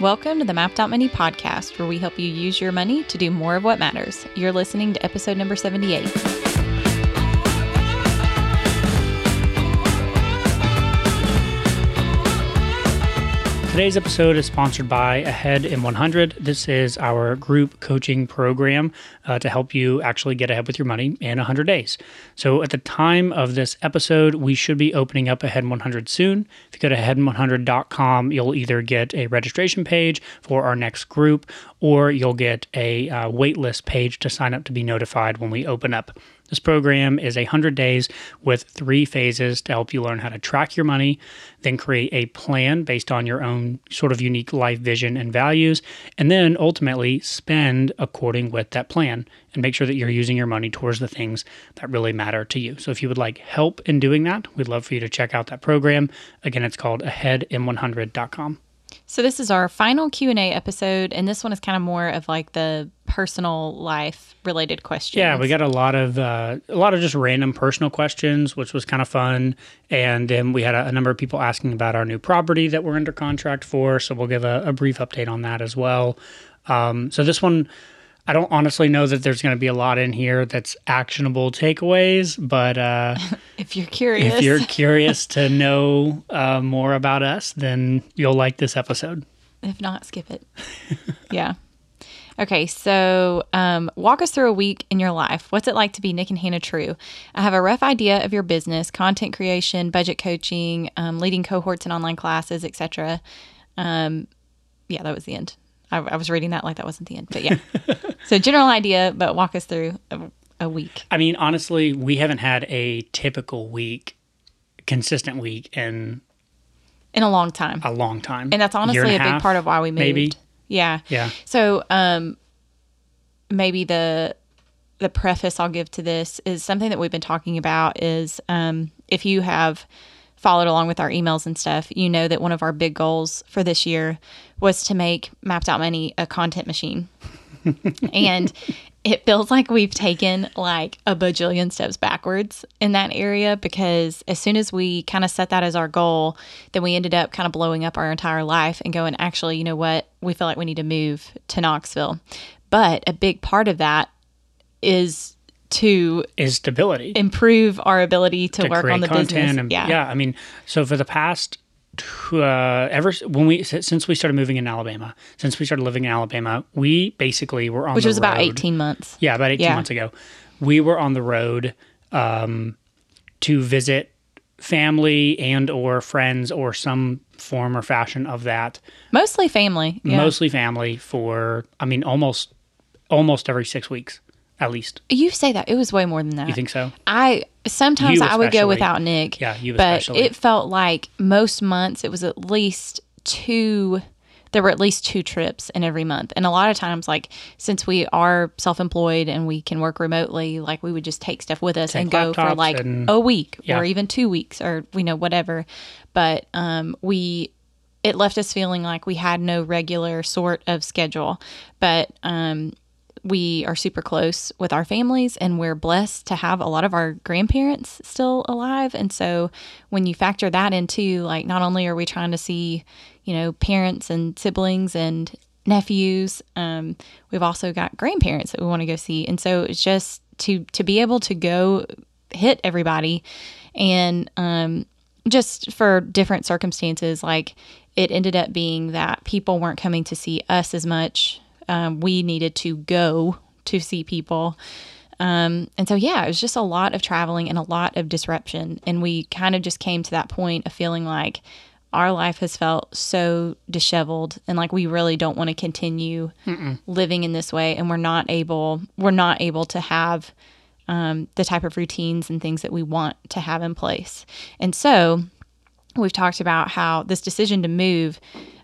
Welcome to the Mapped Out Money podcast, where we help you use your money to do more of what matters. You're listening to episode number 78. Today's episode is sponsored by Ahead in 100. This is our group coaching program uh, to help you actually get ahead with your money in 100 days. So, at the time of this episode, we should be opening up Ahead in 100 soon. If you go to ahead100.com, you'll either get a registration page for our next group or you'll get a uh, waitlist page to sign up to be notified when we open up. This program is 100 days with three phases to help you learn how to track your money, then create a plan based on your own sort of unique life vision and values, and then ultimately spend according with that plan and make sure that you're using your money towards the things that really matter to you. So if you would like help in doing that, we'd love for you to check out that program. Again, it's called aheadin100.com. So this is our final Q&A episode and this one is kind of more of like the personal life related questions. Yeah, we got a lot of uh, a lot of just random personal questions, which was kind of fun. And then we had a, a, number of people asking about our new property that we're under contract for. So we'll give a, a brief update on that as well. Um, so this one I don't honestly know that there's going to be a lot in here that's actionable takeaways, but uh, if you're curious, if you're curious to know uh, more about us, then you'll like this episode. If not, skip it. yeah. Okay, so um, walk us through a week in your life. What's it like to be Nick and Hannah True? I have a rough idea of your business, content creation, budget coaching, um, leading cohorts and online classes, etc. Um, yeah, that was the end. I, I was reading that like that wasn't the end, but yeah. So general idea, but walk us through a, a week. I mean, honestly, we haven't had a typical week, consistent week in in a long time. A long time, and that's honestly and a, a big part of why we moved. Maybe, yeah, yeah. So, um, maybe the the preface I'll give to this is something that we've been talking about is um, if you have followed along with our emails and stuff, you know that one of our big goals for this year was to make Mapped Out Money a content machine. And it feels like we've taken like a bajillion steps backwards in that area because as soon as we kind of set that as our goal, then we ended up kind of blowing up our entire life and going, actually, you know what? We feel like we need to move to Knoxville. But a big part of that is to is stability, improve our ability to, to work on the business. And, yeah, yeah. I mean, so for the past uh, ever when we since we started moving in Alabama, since we started living in Alabama, we basically were on which was road. about eighteen months. Yeah, about eighteen yeah. months ago, we were on the road um, to visit family and or friends or some form or fashion of that. Mostly family. Yeah. Mostly family for I mean almost almost every six weeks at least. You say that it was way more than that. You think so? I sometimes I would go without Nick. Yeah, you but especially. it felt like most months it was at least two. There were at least two trips in every month, and a lot of times, like since we are self-employed and we can work remotely, like we would just take stuff with us take and go for like and, a week yeah. or even two weeks or you know whatever. But um, we it left us feeling like we had no regular sort of schedule. But um, we are super close with our families and we're blessed to have a lot of our grandparents still alive. And so when you factor that into like not only are we trying to see, you know, parents and siblings and nephews, um, we've also got grandparents that we want to go see. And so it's just to to be able to go hit everybody and um just for different circumstances like it ended up being that people weren't coming to see us as much um, we needed to go to see people. Um, and so, yeah, it was just a lot of traveling and a lot of disruption. And we kind of just came to that point of feeling like our life has felt so disheveled and like we really don't want to continue Mm-mm. living in this way. And we're not able, we're not able to have um, the type of routines and things that we want to have in place. And so, we've talked about how this decision to move,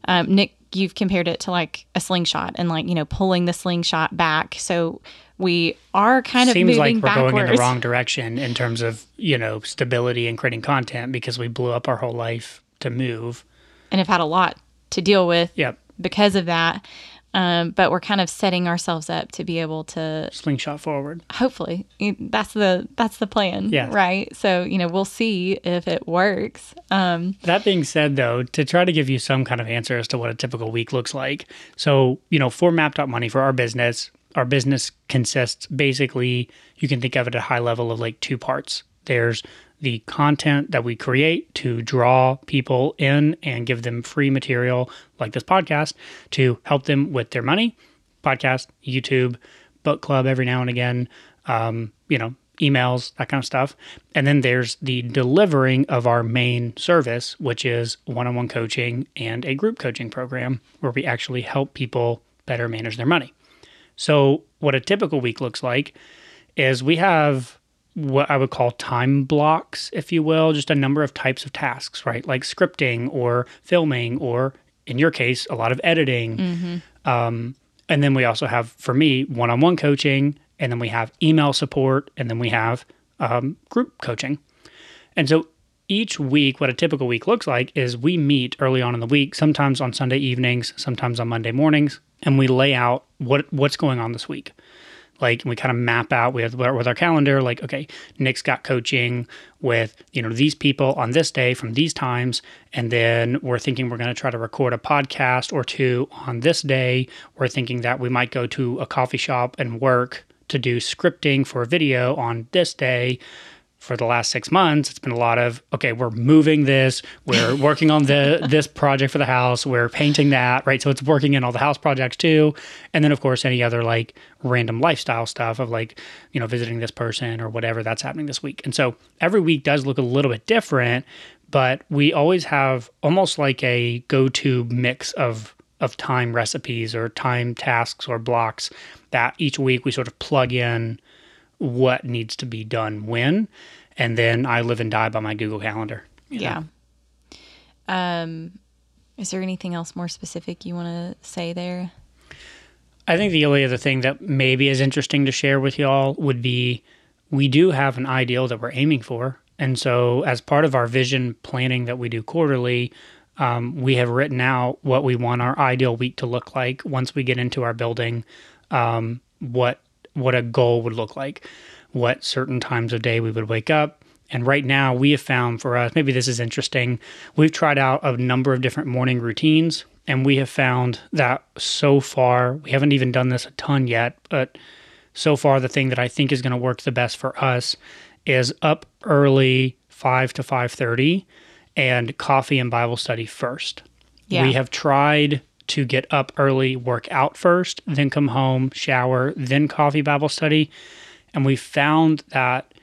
um, Nick you've compared it to like a slingshot and like you know pulling the slingshot back so we are kind of seems like we're backwards. going in the wrong direction in terms of you know stability and creating content because we blew up our whole life to move and have had a lot to deal with yep. because of that Um, but we're kind of setting ourselves up to be able to Slingshot forward. hopefully that's the that's the plan Yeah. right so you know we'll see if it works um That being said, though, to try to give you some kind of answer as to what a typical week looks like. So, you know, for Mapped Out Money, for our business, our business consists basically, you can think of it at a high level of like two parts. There's the content that we create to draw people in and give them free material like this podcast to help them with their money, podcast, YouTube, book club every now and again, um, you know, emails, that kind of stuff. And then there's the delivering of our main service, which is one on one coaching and a group coaching program where we actually help people better manage their money. So, what a typical week looks like is we have what I would call time blocks, if you will, just a number of types of tasks, right? Like scripting or filming, or in your case, a lot of editing. Um, and then we also have, for me, one on one coaching, and then we have email support, and then we have um, group coaching. And so each week, what a typical week looks like is we meet early on in the week, sometimes on Sunday evenings, sometimes on Monday mornings, and we lay out what what's going on this week. Like we kind of map out with with our calendar. Like, okay, Nick's got coaching with you know these people on this day from these times, and then we're thinking we're going to try to record a podcast or two on this day. We're thinking that we might go to a coffee shop and work to do scripting for a video on this day for the last six months, it's been a lot of okay, we're moving this, we're working on the this project for the house, we're painting that, right? So it's working in all the house projects too, and then of course any other like random lifestyle stuff of like you know visiting this person or whatever that's happening this week. And so every week does look a little bit different, but we always have almost like a go-to mix of of time recipes or time tasks or blocks that each week we sort of plug in what needs to be done when and then i live and die by my google calendar. You know? yeah. Um is there anything else more specific you want to say there? I think the only other thing that maybe is interesting to share with y'all would be we do have an ideal that we're aiming for. And so as part of our vision planning that we do quarterly um, we have written out what we want our ideal week to look like once we get into our building um, what what a goal would look like what certain times of day we would wake up and right now we have found for us maybe this is interesting we've tried out a number of different morning routines and we have found that so far we haven't even done this a ton yet but so far the thing that i think is going to work the best for us is up early 5 to 5.30 and coffee and bible study first Yeah. we have tried to get up early work out first then come home shower then coffee bible study. And we found that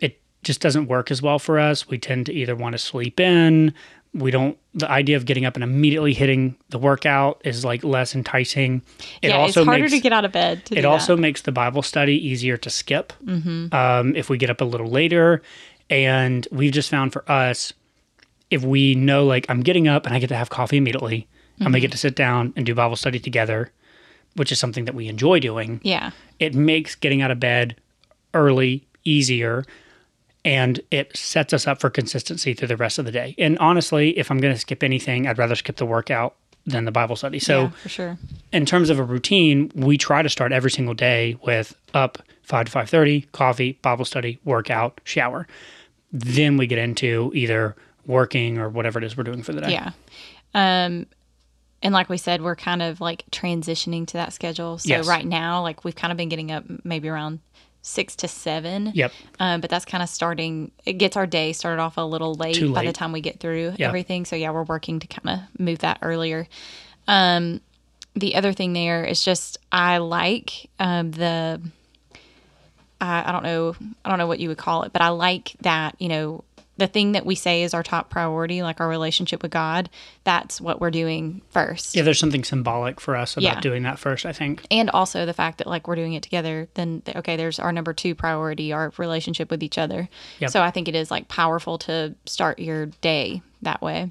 it just doesn't work as well for us. We tend to either want to sleep in. We don't the idea of getting up and immediately hitting the workout is like less enticing. It yeah it's harder to get out of bed to it also that. makes the Bible study easier to skip um, if we get up a little later. And we've just found for us, if we know, like, I'm getting up and I get to have coffee immediately, I'm going to get to sit down and do Bible study together, which is something that we enjoy doing. yeah It makes getting out of bed early easier and it sets us up for consistency through the rest of the day. And honestly, if I'm going to skip anything, I'd rather skip the workout than the Bible study. So, yeah, for sure in terms of a routine, we try to start every single day with up five to five thirty, coffee, Bible study, workout, shower. Then we get into either working or whatever it is we're doing for the day. Yeah. Um and like we said, we're kind of like transitioning to that schedule. So Yes. right now, like we've kind of been getting up maybe around six to seven. Yep. Um, but that's kind of starting. It gets our day started off a little late, Too by the time we get through Yeah. everything. So yeah, we're working to kind of move that earlier. Um, the other thing there is just I like um, the I, I don't know I don't know what you would call it, but I like that you know the thing that we say is our top priority, like our relationship with God. That's what we're doing first. Yeah, there's something symbolic for us about Yeah. doing that first, I think. and also the fact that like we're doing it together then okay there's our number two priority our relationship with each other Yep. so i think it is like powerful to start your day that way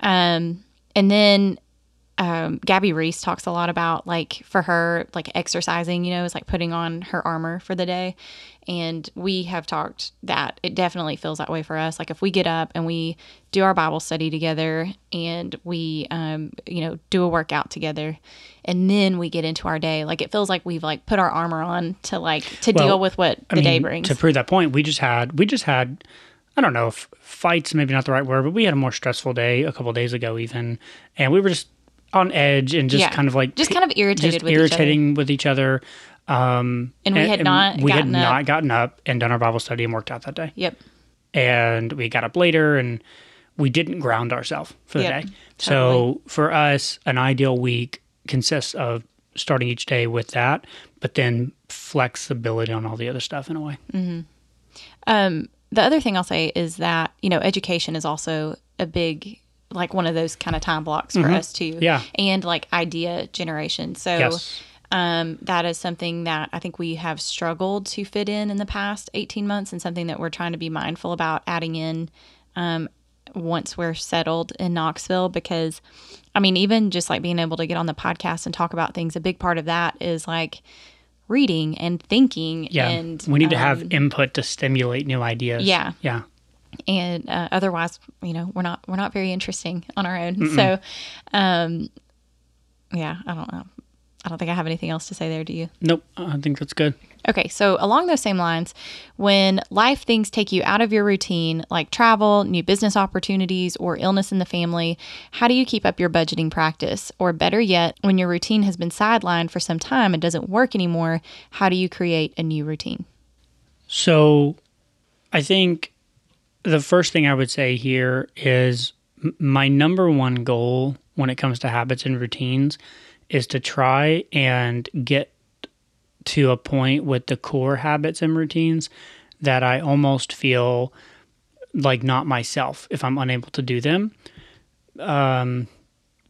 um and then um, Gabby Reece talks a lot about like for her like exercising, you know, is like putting on her armor for the day. And we have talked that it definitely feels that way for us. Like if we get up and we do our Bible study together and we, um, you know, do a workout together, and then we get into our day, like it feels like we've like put our armor on to like to Well, deal with what the mean, day brings. To prove that point, we just had we just had I don't know if fights maybe not the right word, but we had a more stressful day a couple days ago even, and we were just on edge and just Yeah. kind of like Just kind of irritated with each other. irritating with each other. Um, And we had not we had up. not gotten up and done our Bible study and worked out that day, yep. and we got up later and we didn't ground ourselves for the Yep, day. So for us, an ideal week consists of starting each day with that, but then flexibility on all the other stuff in a way. Um, the other thing I'll say is that you know education is also a big like one of those kind of time blocks for us too. Mm-hmm. Yeah. and like idea generation. So Yes. Um, that is something that I think we have struggled to fit in in the past eighteen months, and something that we're trying to be mindful about adding in um, once we're settled in Knoxville. Because I mean, even just like being able to get on the podcast and talk about things, a big part of that is like reading and thinking. Yeah. and we need to um, have input to stimulate new ideas. Yeah. Yeah. and uh, otherwise you know we're not we're not very interesting on our own so um yeah i don't know i don't think i have anything else to say there do you Nope. I think that's good. okay so along those same lines when life things take you out of your routine like travel new business opportunities or illness in the family how do you keep up your budgeting practice or better yet when your routine has been sidelined for some time and doesn't work anymore how do you create a new routine So I think the first thing I would say here is my number one goal when it comes to habits and routines is to try and get to a point with the core habits and routines that I almost feel like not myself if I'm unable to do them. Um,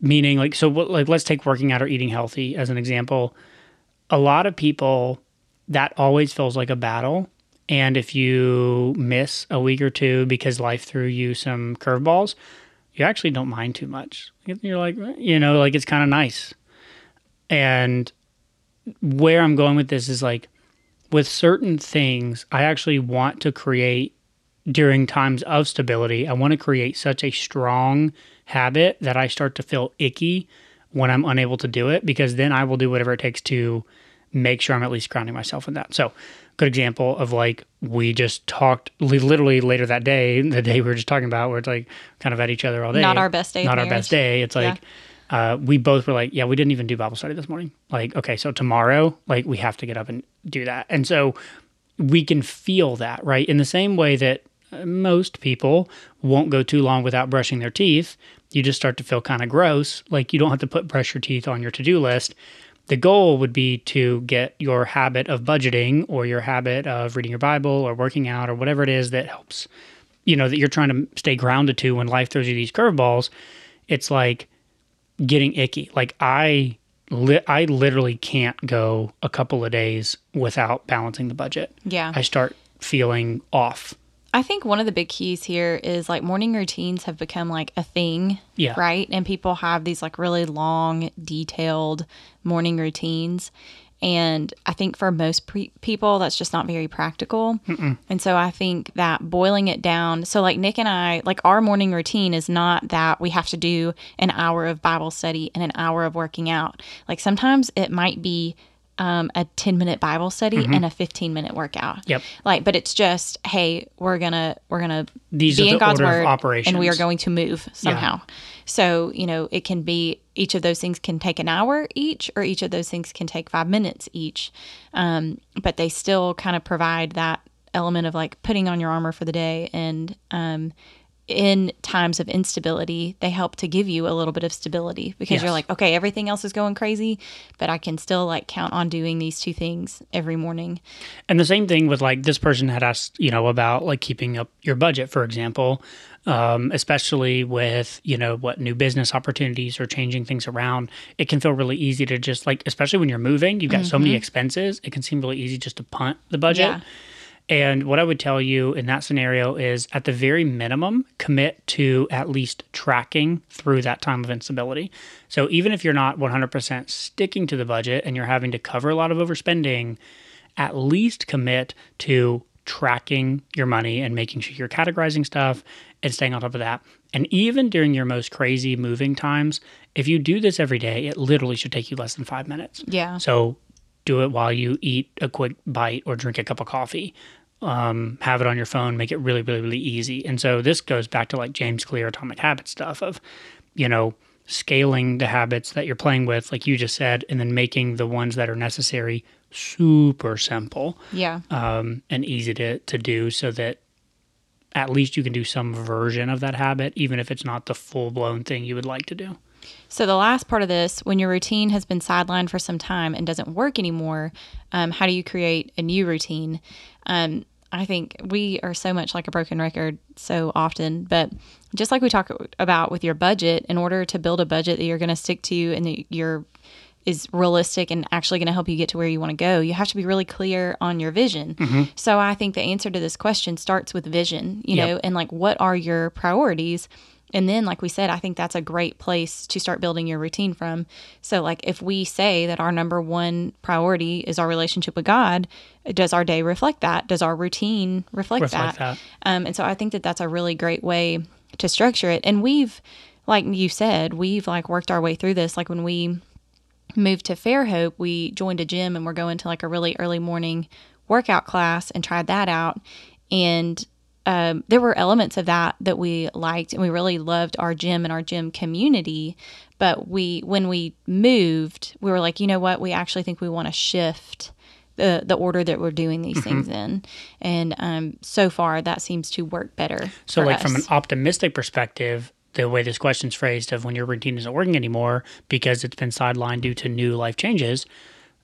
meaning like so like let's take working out or eating healthy as an example. A lot of people that always feels like a battle. And if you miss a week or two because life threw you some curveballs, you actually don't mind too much. You're like, you know, like it's kind of nice. And where I'm going with this is like with certain things, I actually want to create during times of stability. I want to create such a strong habit that I start to feel icky when I'm unable to do it because then I will do whatever it takes to make sure I'm at least grounding myself in that. So, good example of like we just talked literally later that day, the day we were just talking about, where it's like kind of at each other all day. Not our best day Not our marriage. best day. It's like uh, we both were like, yeah, we didn't even do Bible study this morning. Like, okay, so tomorrow, like we have to get up and do that. And so we can feel that, right? In the same way that uh, most people won't go too long without brushing their teeth, you just start to feel kind of gross. Like you don't have to put brush your teeth on your to do list. The goal would be to get your habit of budgeting or your habit of reading your Bible or working out or whatever it is that helps, you know, that you're trying to stay grounded to when life throws you these curveballs. It's like getting icky. Like I, li- I literally can't go a couple of days without balancing the budget. yeah I start feeling off. I think one of the big keys here is like morning routines have become like a thing, Yeah. right? And people have these like really long, detailed morning routines. And I think for most pre- people, that's just not very practical. And so I think that boiling it down, so like Nick and I, like our morning routine is not that we have to do an hour of Bible study and an hour of working out. Like sometimes it might be um, a 10 minute Bible study and a 15 minute workout. Yep. Like, but it's just, hey, we're gonna we're gonna These be are in God's word, operations. and we are going to move somehow. So you know, it can be each of those things can take an hour each, or each of those things can take five minutes each. Um, but they still kind of provide that element of like putting on your armor for the day and um, in times of instability, they help to give you a little bit of stability because Yes. you're like, okay, everything else is going crazy, but I can still like count on doing these two things every morning. And the same thing with like this person had asked, you know, about like keeping up your budget, for example, um, especially with, you know, what new business opportunities or changing things around. It can feel really easy to just like, especially when you're moving, you've got so many expenses, it can seem really easy just to punt the budget. Yeah. And what I would tell you in that scenario is at the very minimum, commit to at least tracking through that time of instability. So even if you're not 100% sticking to the budget and you're having to cover a lot of overspending, at least commit to tracking your money and making sure you're categorizing stuff and staying on top of that. And even during your most crazy moving times, if you do this every day, it literally should take you less than five minutes. Yeah. So do it while you eat a quick bite or drink a cup of coffee. Um, have it on your phone, make it really, really, really easy. And so this goes back to like James Clear atomic habit stuff of, you know, scaling the habits that you're playing with, like you just said, and then making the ones that are necessary super simple Yeah. um, and easy to, to do so that at least you can do some version of that habit, even if it's not the full blown thing you would like to do. So, the last part of this, when your routine has been sidelined for some time and doesn't work anymore, um, how do you create a new routine? Um, I think we are so much like a broken record so often, but just like we talk about with your budget, in order to build a budget that you're going to stick to and that you're is realistic and actually going to help you get to where you want to go, you have to be really clear on your vision. So I think the answer to this question starts with vision, you Yep. know, and like what are your priorities? And then, like we said, I think that's a great place to start building your routine from. So, like, if we say that our number one priority is our relationship with God, does our day reflect that? Does our routine reflect, Reflect that? that. Um, and so, I think that that's a really great way to structure it. And we've, like you said, we've like worked our way through this. Like when we moved to Fairhope, we joined a gym and we're going to like a really early morning workout class and tried that out. And um, there were elements of that that we liked, and we really loved our gym and our gym community. But we, when we moved, we were like, you know what? We actually think we want to shift the the order that we're doing these Mm-hmm. things in. And um, so far, that seems to work better. So, like from an optimistic perspective, the way this question's phrased of when your routine isn't working anymore because it's been sidelined due to new life changes,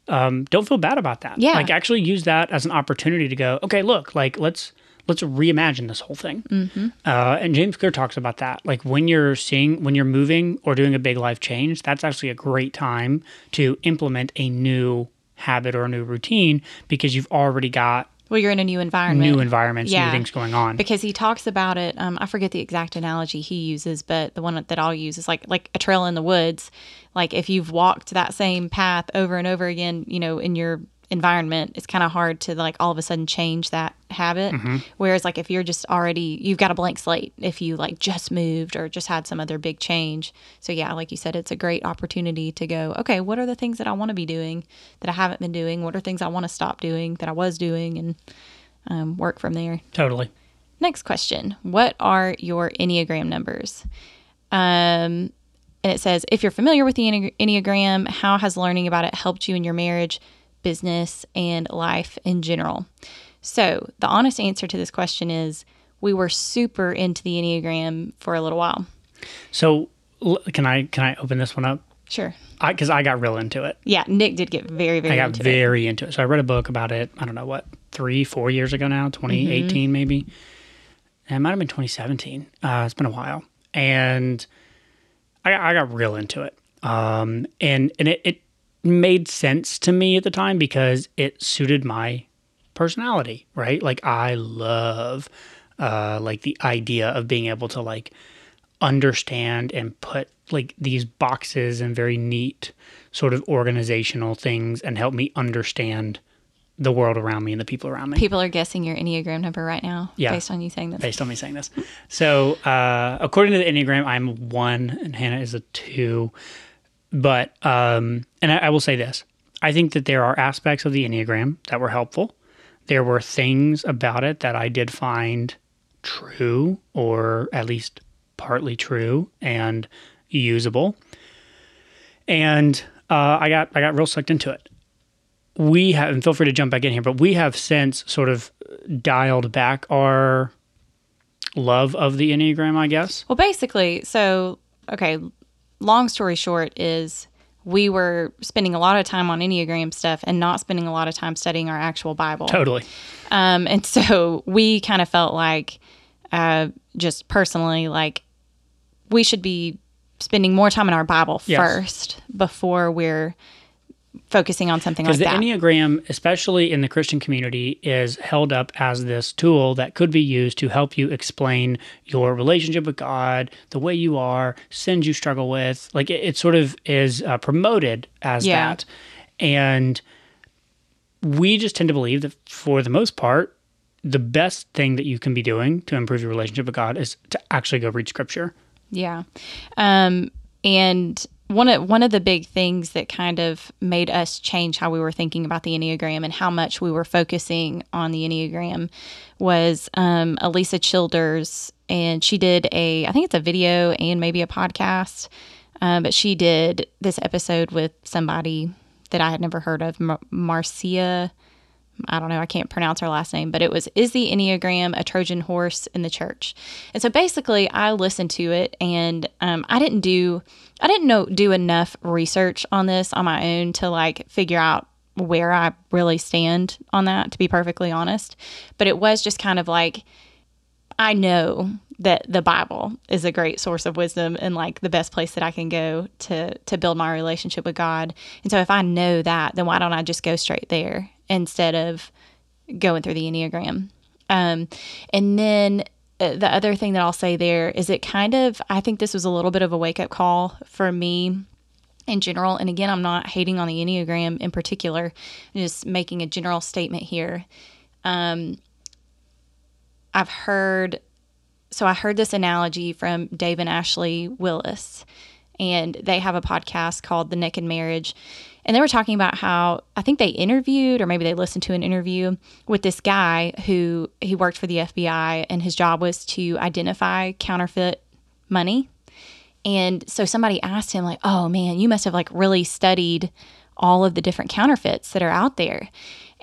um, don't feel bad about that. Yeah. Like actually use that as an opportunity to go, okay, look, like let's let's reimagine this whole thing. Mm-hmm. Uh, and James Clear talks about that. Like when you're seeing when you're moving or doing a big life change, that's actually a great time to implement a new habit or a new routine because you've already got well, you're in a new environment. new environments, Yeah. new things going on. because he talks about it. Um, I forget the exact analogy he uses, but the one that I'll use is like like a trail in the woods. Like if you've walked that same path over and over again, you know, in your environment, it's kind of hard to like all of a sudden change that habit. Mm-hmm. Whereas like if you're just already you've got a blank slate if you like just moved or just had some other big change. So yeah, like you said, it's a great opportunity to go. Okay, what are the things that I want to be doing that I haven't been doing? What are things I want to stop doing that I was doing and um, work from there. totally. Next question What are your Enneagram numbers? Um, and it says, if you're familiar with the Enneagram, how has learning about it helped you in your marriage, business, and life in general? So, the honest answer to this question is we were super into the Enneagram for a little while. So can I can I open this one up? Sure. I because I got real into it. Yeah, Nick did get very, very into it. I got into it. very into it. So I read a book about it. I don't know what three, four years ago now, 2018 maybe. It might have been 2017. Uh, it's been a while, and I got, I got real into it. Um, and and it, it made sense to me at the time because it suited my personality, right? Like I love uh, like the idea of being able to like understand and put like these boxes and very neat sort of organizational things and help me understand the world around me and the people around me People are guessing your Enneagram number right now Yeah. based on you saying this. based on me saying this. So, uh, according to the Enneagram, I'm one and Hannah is a two. But, um, and I, I will say this I think that there are aspects of the Enneagram that were helpful. There were things about it that I did find true or at least partly true and usable. And uh, I got I got real sucked into it. We have, and feel free to jump back in here, but we have since sort of dialed back our love of the Enneagram, I guess. Well, basically, so okay, long story short is we were spending a lot of time on Enneagram stuff and not spending a lot of time studying our actual Bible. Totally. Um, and so we kind of felt like, uh, just personally, like we should be spending more time in our Bible Yes. first before we're focusing on something like Because the that. Enneagram, especially in the Christian community, is held up as this tool that could be used to help you explain your relationship with God, the way you are, sins you struggle with. Like it, it sort of is uh, promoted as Yeah. that. And we just tend to believe that for the most part, the best thing that you can be doing to improve your relationship with God is to actually go read scripture. Yeah. Um, and one of one of the big things that kind of made us change how we were thinking about the Enneagram and how much we were focusing on the Enneagram was um, Alisa Childers, and she did a I think it's a video and maybe a podcast, um, but she did this episode with somebody that I had never heard of, Mar- Marcia. I don't know, I can't pronounce her last name, but it was Is the Enneagram a Trojan horse in the church? And so basically, I listened to it and um, I didn't do, I didn't know, do enough research on this on my own to like figure out where I really stand on that, to be perfectly honest. But it was just kind of like, I know that the Bible is a great source of wisdom and like the best place that I can go to to build my relationship with God. And so if I know that, then why don't I just go straight there instead of going through the Enneagram? Um, and then uh, the other thing that I'll say there is it kind of I think this was a little bit of a wake up call for me in general. And again, I'm not hating on the Enneagram in particular, I'm just making a general statement here. Um, I've heard, so I heard this analogy from Dave and Ashley Willis, and they have a podcast called The Naked Marriage. And they were talking about how I think they interviewed, or maybe they listened to an interview with this guy who he worked for the FBI, and his job was to identify counterfeit money. And so somebody asked him, like, oh man, you must have like really studied all of the different counterfeits that are out there.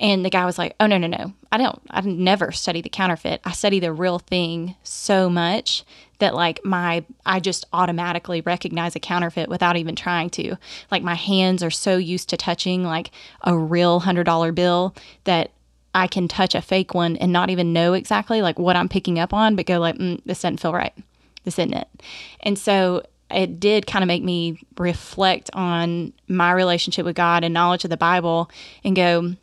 And the guy was like, oh, no, no, no. I don't, I never study the counterfeit. I study the real thing so much that like my, I just automatically recognize a counterfeit without even trying to. Like my hands are so used to touching like a real hundred dollar bill that I can touch a fake one and not even know exactly like what I'm picking up on, but go like, mm, this doesn't feel right. This isn't it. And so it did kind of make me reflect on my relationship with God and knowledge of the Bible and go,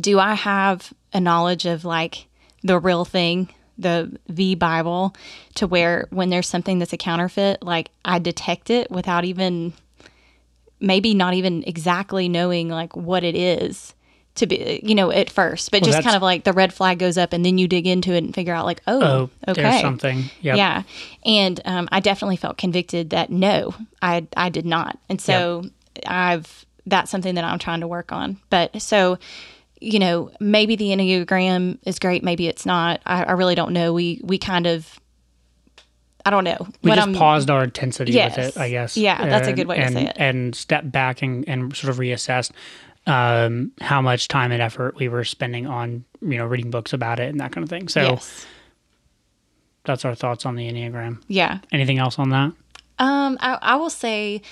do I have a knowledge of like the real thing, the the Bible, to where when there's something that's a counterfeit, like I detect it without even maybe not even exactly knowing like what it is to be you know at first but Well, just kind of like the red flag goes up and then you dig into it and figure out like oh, Oh, okay. there's something. Yep. yeah. And um, i definitely felt convicted that no i i did not. And so i've that's something that i'm trying to work on. But so you know maybe the enneagram is great maybe it's not i, I really don't know we we kind of i don't know We What just I'm- paused our intensity Yes. with it, I guess. Yeah, that's a good way to and, say it. And step back and, and sort of reassessed um, how much time and effort we were spending on, you know, reading books about it and that kind of thing. So yes that's our thoughts on the Enneagram. yeah Anything else on that? Um, I, I will say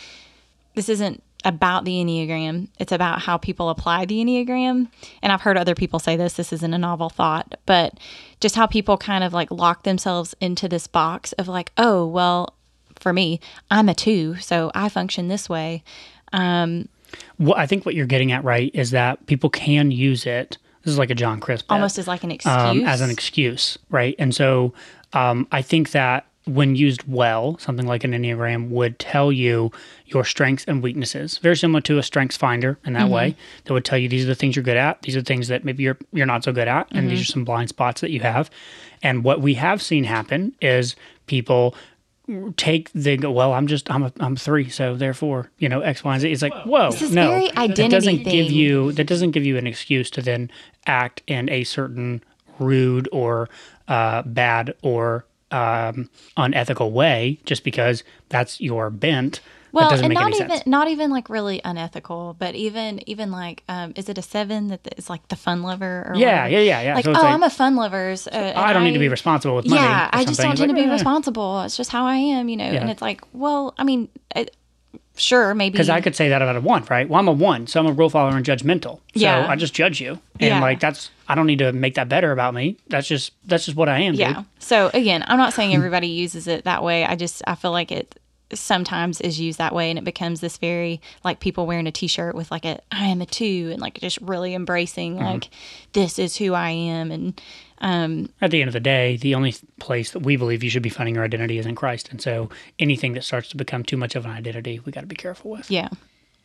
this isn't about the Enneagram. It's about how people apply the Enneagram. And I've heard other people say this. This isn't a novel thought, but just how people kind of like lock themselves into this box of like, oh, well, for me, I'm a two, so I function this way. Well, I think what you're getting at, right, is that people can use it. This is like a John Chris bet. Almost as like an excuse. um, as an excuse, right? And so um, I think that when used well, something like an Enneagram would tell you your strengths and weaknesses, very similar to a strengths finder in that way. That would tell you these are the things you're good at, these are the things that maybe you're you're not so good at, and these are some blind spots that you have. And what we have seen happen is people take the well i'm just i'm a i'm three so therefore you know x y and z. It's like whoa. This is no. very that doesn't give you that doesn't give you an excuse to then act in a certain rude or uh, bad or um, unethical way just because that's your bent well, and not even sense not even like really unethical, but even even like, um, is it a seven that is like the fun lover? Or yeah whatever? yeah yeah yeah Like, so oh, like, I'm a fun lover's. Uh, i don't need to be responsible with money Yeah, I just don't need tend to be eh. responsible. It's just how I am, you know. Yeah. And it's like, well, I mean, it, sure, maybe because I could say that about a one, right? Well, I'm a one, so I'm a rule follower and judgmental. So Yeah. I just judge you, and Yeah. like that's I don't need to make that better about me. That's just that's just what I am. yeah. dude. So again, I'm not saying everybody uses it that way. I just I feel like it sometimes is used that way and it becomes this very like people wearing a t-shirt with like a I am a two and like just really embracing mm-hmm. like this is who I am and At the end of the day, the only place that we believe you should be finding your identity is in Christ. And so anything that starts to become too much of an identity, we got to be careful with. yeah.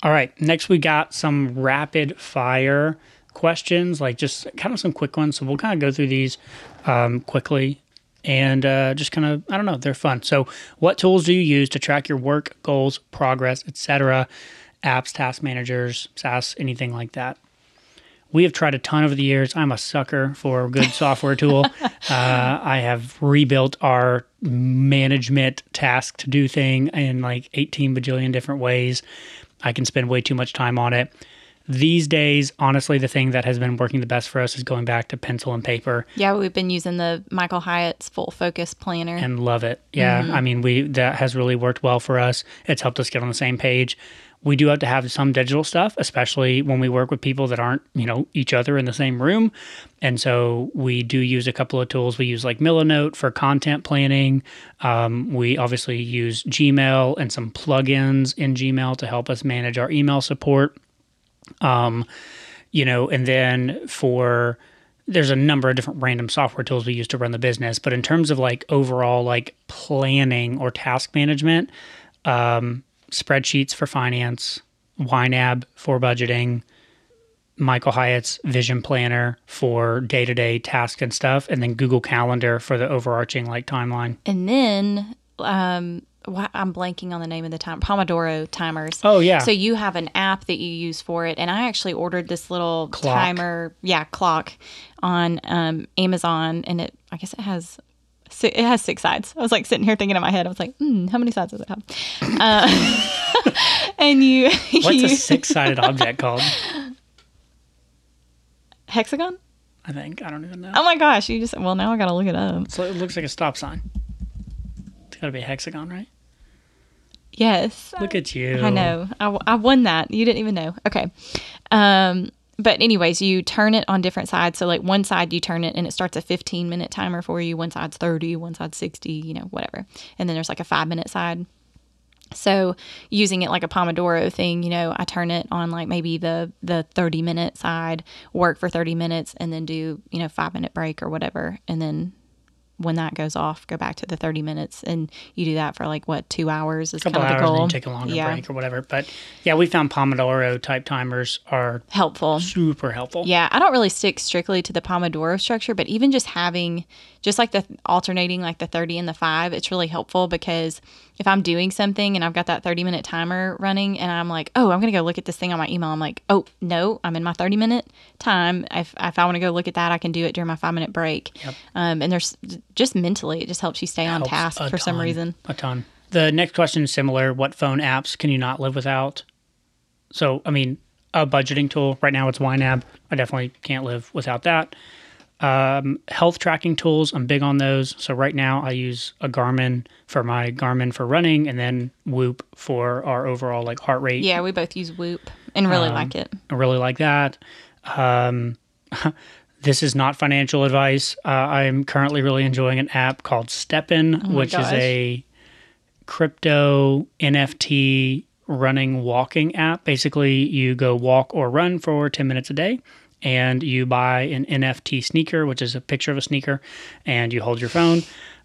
All right. Next, we got some rapid fire questions, like just kind of some quick ones. So we'll kind of go through these um, quickly and uh, just kind of, I don't know, they're fun. So, what tools do you use to track your work, goals, progress, etc.? Apps, task managers, SaaS, anything like that. We have tried a ton over the years. I'm a sucker for a good software tool. Uh, I have rebuilt our management task to do thing in like 18 bajillion different ways. I can spend way too much time on it. These days, honestly, the thing that has been working the best for us is going back to pencil and paper Yeah, we've been using the Michael Hyatt's full focus planner. and love it. Yeah, I mean, we that has really worked well for us. It's helped us get on the same page. We do have to have some digital stuff, especially when we work with people that aren't, you know, each other in the same room. And so we do use a couple of tools. We use like Milanote for content planning. Um, we obviously use Gmail and some plugins in Gmail to help us manage our email support you know, and then for there's a number of different random software tools we use to run the business, but in terms of like overall like planning or task management, um, spreadsheets for finance, YNAB for budgeting, Michael Hyatt's Vision Planner for day to day tasks and stuff, and then Google Calendar for the overarching like timeline. and then um why, I'm blanking on the name of the time Pomodoro timers. Oh, yeah. So you have an app that you use for it, and I actually ordered this little Clock. timer, yeah, clock on um, Amazon, and it I guess it has. It has six sides. I was like sitting here thinking in my head. I was like, hmm, "How many sides does it have?" Uh, and you, What's you a six sided object called? hexagon? I think. I don't even know. Oh my gosh! You just well now I gotta look it up. So it looks like a stop sign. It's got to be a hexagon, right? Yes, Look at you. I know. I, I won that. You didn't even know. Okay. Um, but anyways, you turn it on different sides. So like one side you turn it and it starts a 15 minute timer for you. One side's 30, one side's 60, you know, whatever. And then there's like a five minute side. So using it like a Pomodoro thing, you know, I turn it on like maybe the the 30 minute side, work for 30 minutes and then do, you know, 5 minute break or whatever and then when that goes off, go back to the 30 minutes and you do that for like what, 2 hours is couple kind of hours the and goal. then take a longer yeah. break or whatever. But yeah, we found Pomodoro type timers are Helpful. super helpful. Yeah, I don't really stick strictly to the Pomodoro structure, but even just having just like the alternating like the 30 and the 5, it's really helpful because if I'm doing something and I've got that 30 minute timer running and I'm like, "Oh, I'm going to go look at this thing on my email." I'm like, "Oh, no, I'm in my 30 minute time. If if I want to go look at that, I can do it during my 5 minute break." Um, and there's just mentally it just helps you stay on task for some reason. A ton. The next question is similar. What phone apps can you not live without? So, I mean, a budgeting tool. Right now it's YNAB. I definitely can't live without that. Um, health tracking tools. I'm big on those. So right now I use a Garmin for my Garmin for running and then Whoop for our overall like heart rate. Yeah, we both use Whoop and really like it. I really like that. Um, this is not financial advice. Uh, I'm currently really enjoying an app called STEPN, Oh which is a crypto NFT running walking app. Basically, you go walk or run for 10 minutes a day. And you buy an NFT sneaker, which is a picture of a sneaker, and you hold your phone,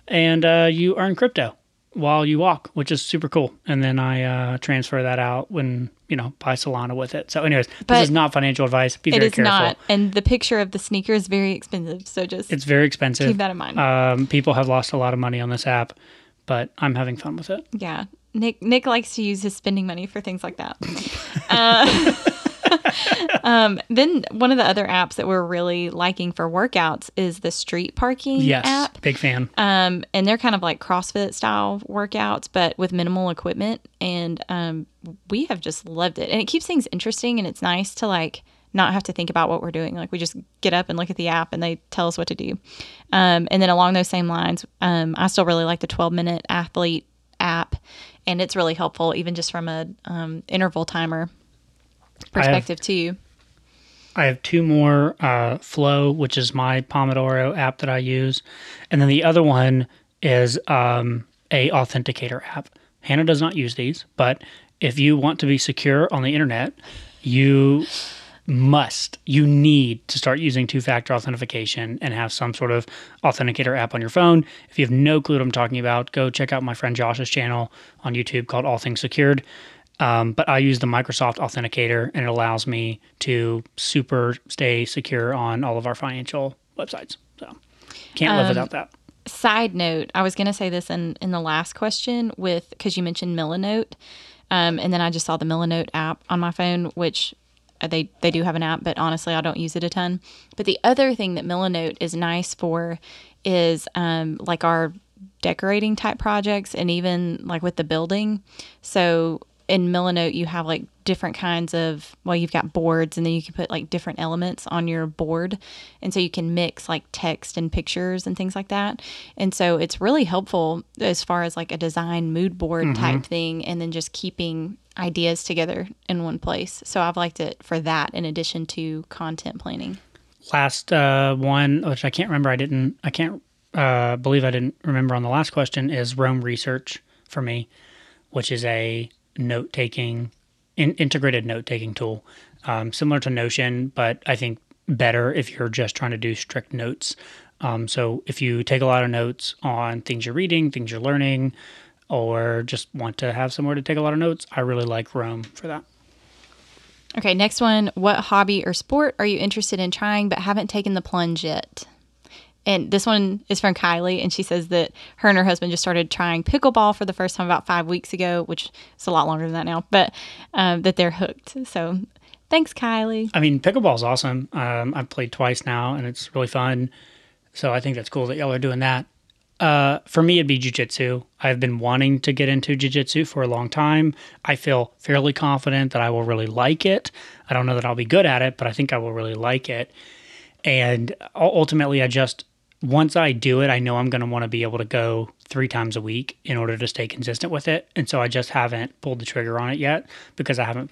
and uh, you earn crypto while you walk, which is super cool. And then I uh, transfer that out when you know buy Solana with it. So, anyways, But this is not financial advice. Be It very is careful. not. And the picture of the sneaker is very expensive, so just It's very expensive. keep that in mind. Um, people have lost a lot of money on this app, but I'm having fun with it. Yeah. Nick Nick likes to use his spending money for things like that. uh, um, then one of the other apps that we're really liking for workouts is the street parking Yes, app. big fan. Um, and they're kind of like CrossFit style workouts, but with minimal equipment. And um, we have just loved it. And it keeps things interesting and it's nice to like not have to think about what we're doing. Like we just get up and look at the app and they tell us what to do. Um, and then along those same lines, um, I still really like the 12 minute athlete app. And it's really helpful, even just from a um, interval timer perspective, too. I have two more uh, Flow, which is my Pomodoro app that I use, and then the other one is um, a authenticator app. Hannah does not use these, but if you want to be secure on the internet, you must, you need to start using two factor authentication and have some sort of authenticator app on your phone. If you have no clue what I'm talking about, go check out my friend Josh's channel on YouTube called All Things Secured. Um, but I use the Microsoft Authenticator and it allows me to super stay secure on all of our financial websites. So can't live Um, without that. Side note, I was going to say this in, in the last question with because you mentioned Milanote, um, and then I just saw the Milanote app on my phone, which uh, they they do have an app, but honestly, I don't use it a ton. But the other thing that Milanote is nice for is um, like our decorating type projects, and even like with the building. So in Milanote, you have like different kinds of well, you've got boards, and then you can put like different elements on your board, and so you can mix like text and pictures and things like that. And so it's really helpful as far as like a design mood board type thing, and then just keeping ideas together in one place. So I've liked it for that in addition to content planning. last uh, one, which I can't remember, I didn't, I can't uh, believe I didn't remember on the last question, is Roam Research for me, which is a note taking, in, integrated note taking tool, um, similar to Notion, but I think better if you're just trying to do strict notes. Um, so if you take a lot of notes on things you're reading, things you're learning, or just want to have somewhere to take a lot of notes, I really like Roam for that. Okay, next one. What hobby or sport are you interested in trying but haven't taken the plunge yet? And this one is from Kylie, and she says that her and her husband just started trying pickleball for the first time about five weeks ago, which is a lot longer than that now, but um, that they're hooked. So thanks, Kylie. I mean, pickleball's awesome. Um, I've played twice now, and it's really fun. So I think that's cool that y'all are doing that. Uh, for me, it'd be jujitsu. I've been wanting to get into jujitsu for a long time. I feel fairly confident that I will really like it. I don't know that I'll be good at it, but I think I will really like it. And ultimately, I just once I do it, I know I'm going to want to be able to go three times a week in order to stay consistent with it. And so I just haven't pulled the trigger on it yet because I haven't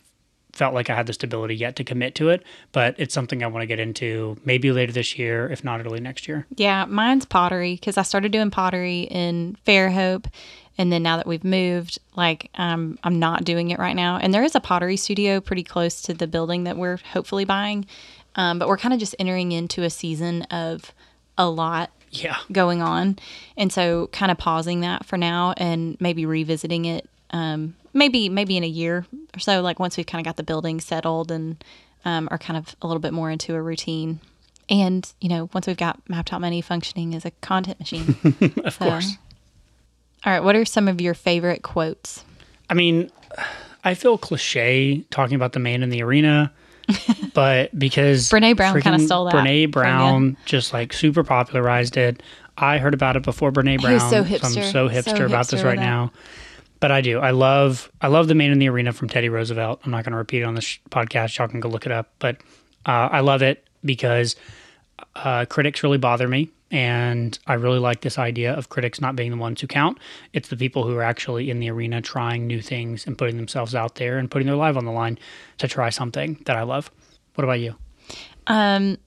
felt like I had the stability yet to commit to it. But it's something I want to get into maybe later this year, if not early next year. Yeah, mine's pottery because I started doing pottery in Fairhope. And then now that we've moved, like um, I'm not doing it right now. And there is a pottery studio pretty close to the building that we're hopefully buying. Um, but we're kind of just entering into a season of a lot Yeah. going on. And so kind of pausing that for now and maybe revisiting it um, maybe maybe in a year or so, like once we've kind of got the building settled and um, are kind of a little bit more into a routine. And, you know, once we've got Mapped Out Money functioning as a content machine. Of So- course. All right, what are some of your favorite quotes? I mean, I feel cliche talking about the man in the arena, but because Brene Brown kinda freaking stole that Brene Brown just like super popularized it. I heard about it before Brene Brown. He's so I'm so hipster So about hipster this right now. But I do. I love. I love the man in the arena from Teddy Roosevelt. I'm not going to repeat it on this sh- podcast. Y'all can go look it up. But uh, I love it because uh, critics really bother me. And I really like this idea of critics not being the ones who count. It's the people who are actually in the arena trying new things and putting themselves out there and putting their life on the line to try something that I love. What about you? Um,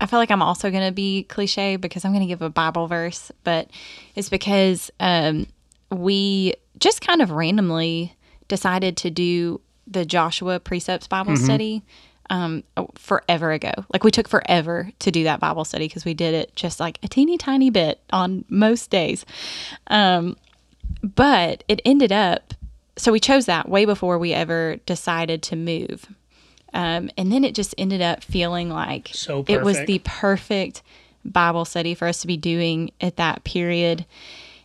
I feel like I'm also going to be cliche because I'm going to give a Bible verse, but it's because um, we just kind of randomly decided to do the Joshua Precepts Bible study um, forever ago. Like we took forever to do that Bible study because we did it just like a teeny tiny bit on most days. Um, but it ended up, so we chose that way before we ever decided to move. Um, and then it just ended up feeling like So it was the perfect Bible study for us to be doing at that period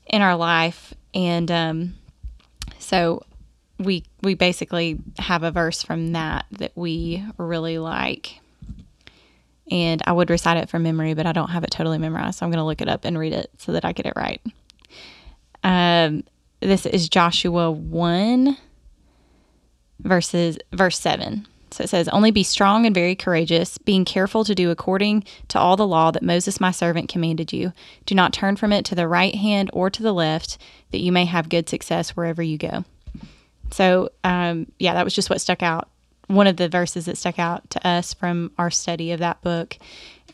in our life. And um, so we we basically have a verse from that that we really like. And I would recite it from memory, but I don't have it totally memorized. So I'm going to look it up and read it so that I get it right. Um, this is Joshua 1 verses verse 7 so it says only be strong and very courageous being careful to do according to all the law that moses my servant commanded you do not turn from it to the right hand or to the left that you may have good success wherever you go so um, yeah that was just what stuck out one of the verses that stuck out to us from our study of that book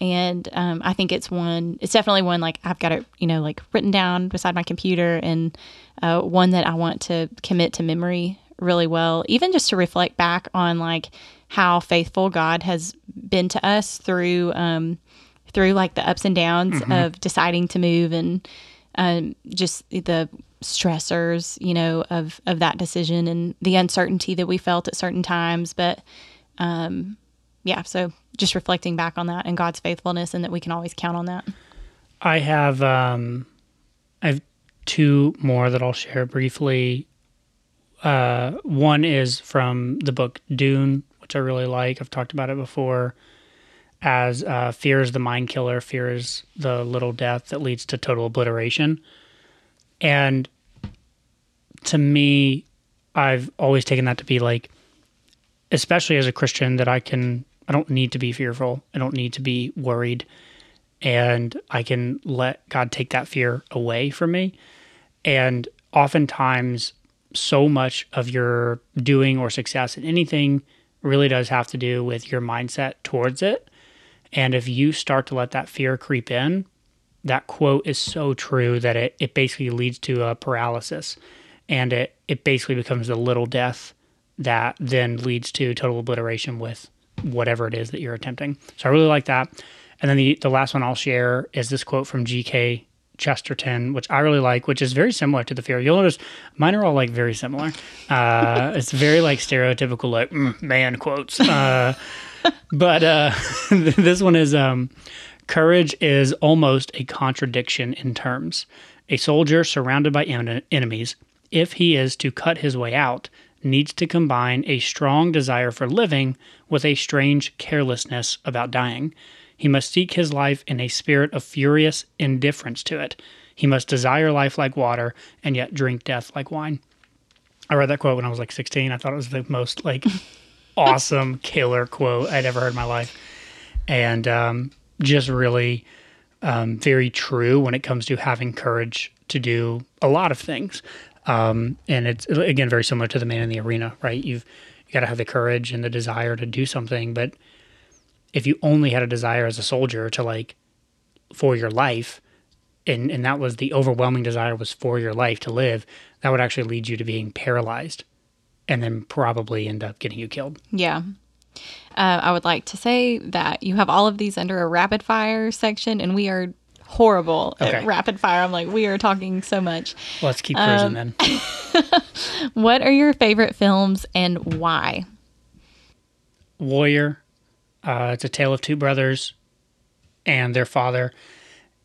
and um, I think it's one. It's definitely one like I've got it, you know, like written down beside my computer, and uh, one that I want to commit to memory really well. Even just to reflect back on like how faithful God has been to us through um, through like the ups and downs mm-hmm. of deciding to move and um, just the stressors, you know, of of that decision and the uncertainty that we felt at certain times. But um, yeah, so just reflecting back on that and God's faithfulness and that we can always count on that. I have um, I have two more that I'll share briefly. Uh, one is from the book Dune, which I really like. I've talked about it before. As uh, fear is the mind killer, fear is the little death that leads to total obliteration. And to me, I've always taken that to be like, especially as a Christian, that I can I don't need to be fearful. I don't need to be worried. And I can let God take that fear away from me. And oftentimes, so much of your doing or success in anything really does have to do with your mindset towards it. And if you start to let that fear creep in, that quote is so true that it, it basically leads to a paralysis and it, it basically becomes the little death that then leads to total obliteration with whatever it is that you're attempting. So I really like that. And then the, the last one I'll share is this quote from G.K. Chesterton, which I really like, which is very similar to the fear. You'll notice mine are all like very similar. Uh, it's very like stereotypical, like mm, man quotes. Uh, but uh, this one is um, courage is almost a contradiction in terms. A soldier surrounded by en- enemies, if he is to cut his way out, needs to combine a strong desire for living with a strange carelessness about dying. He must seek his life in a spirit of furious indifference to it. He must desire life like water and yet drink death like wine. I read that quote when I was like 16. I thought it was the most like awesome killer quote I'd ever heard in my life. And um, just really um, very true when it comes to having courage to do a lot of things. Um, and it's again very similar to the man in the arena, right? You've you got to have the courage and the desire to do something, but if you only had a desire as a soldier to like for your life, and and that was the overwhelming desire was for your life to live, that would actually lead you to being paralyzed, and then probably end up getting you killed. Yeah. Uh, I would like to say that you have all of these under a rapid fire section, and we are horrible okay. at rapid fire. I'm like, we are talking so much. Let's keep cruising um, then. what are your favorite films and why? Warrior. Uh, it's a tale of two brothers and their father.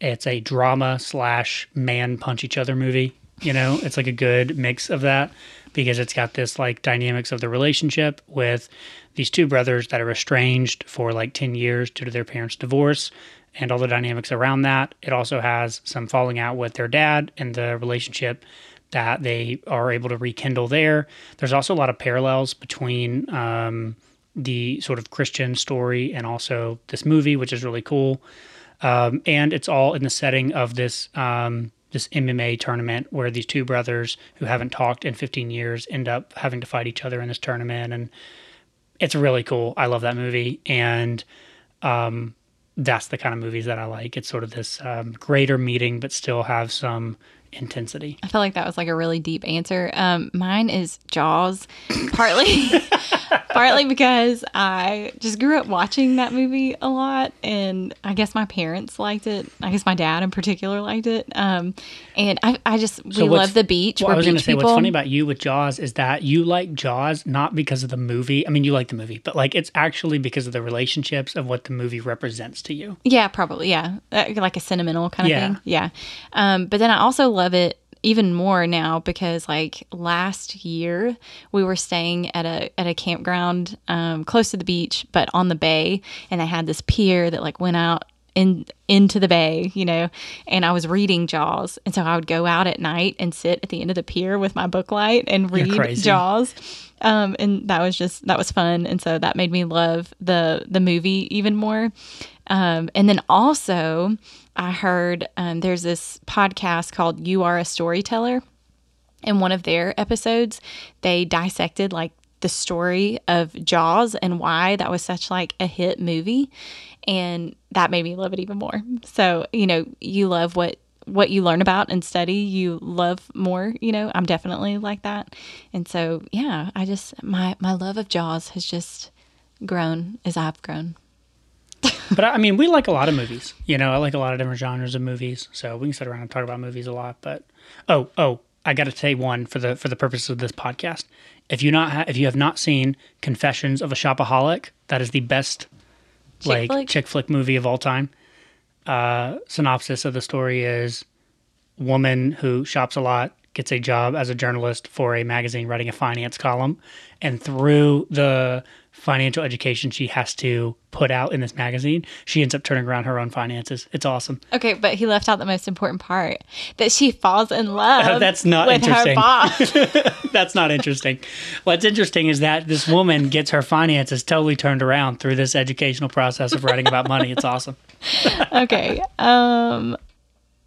It's a drama slash man punch each other movie. You know, it's like a good mix of that because it's got this like dynamics of the relationship with these two brothers that are estranged for like 10 years due to their parents' divorce and all the dynamics around that. It also has some falling out with their dad and the relationship that they are able to rekindle there. There's also a lot of parallels between um, the sort of Christian story and also this movie, which is really cool. Um, and it's all in the setting of this um, this MMA tournament where these two brothers who haven't talked in 15 years end up having to fight each other in this tournament, and it's really cool. I love that movie, and um, that's the kind of movies that I like. It's sort of this um, greater meeting, but still have some intensity. I felt like that was like a really deep answer. Um, mine is Jaws, partly partly because I just grew up watching that movie a lot, and I guess my parents liked it. I guess my dad in particular liked it. Um, and I, I just we so love the beach. Well, I was going to say people. what's funny about you with Jaws is that you like Jaws not because of the movie. I mean, you like the movie, but like it's actually because of the relationships of what the movie represents to you. Yeah, probably. Yeah, uh, like a sentimental kind of yeah. thing. Yeah. Um, but then I also love it even more now because like last year we were staying at a at a campground um, close to the beach but on the bay. And they had this pier that like went out in into the bay, you know, and I was reading Jaws, and so I would go out at night and sit at the end of the pier with my book light and read Jaws, um, and that was just that was fun, and so that made me love the the movie even more, um, and then also I heard um, there's this podcast called You Are a Storyteller. In one of their episodes, they dissected like the story of Jaws and why that was such like a hit movie. and that made me love it even more. So, you know, you love what what you learn about and study, you love more, you know. I'm definitely like that. And so, yeah, I just my my love of Jaws has just grown as I've grown. But I mean, we like a lot of movies. You know, I like a lot of different genres of movies. So we can sit around and talk about movies a lot. But oh, oh, I got to say one for the for the purpose of this podcast. If you not ha- if you have not seen Confessions of a Shopaholic, that is the best Chick like flick? chick flick movie of all time. Uh, synopsis of the story is: woman who shops a lot gets a job as a journalist for a magazine writing a finance column, and through the financial education she has to put out in this magazine, she ends up turning around her own finances. It's awesome. Okay, but he left out the most important part that she falls in love. That's not with her interesting. boss. That's not interesting. What's interesting is that this woman gets her finances totally turned around through this educational process of writing about money. It's awesome. okay. Um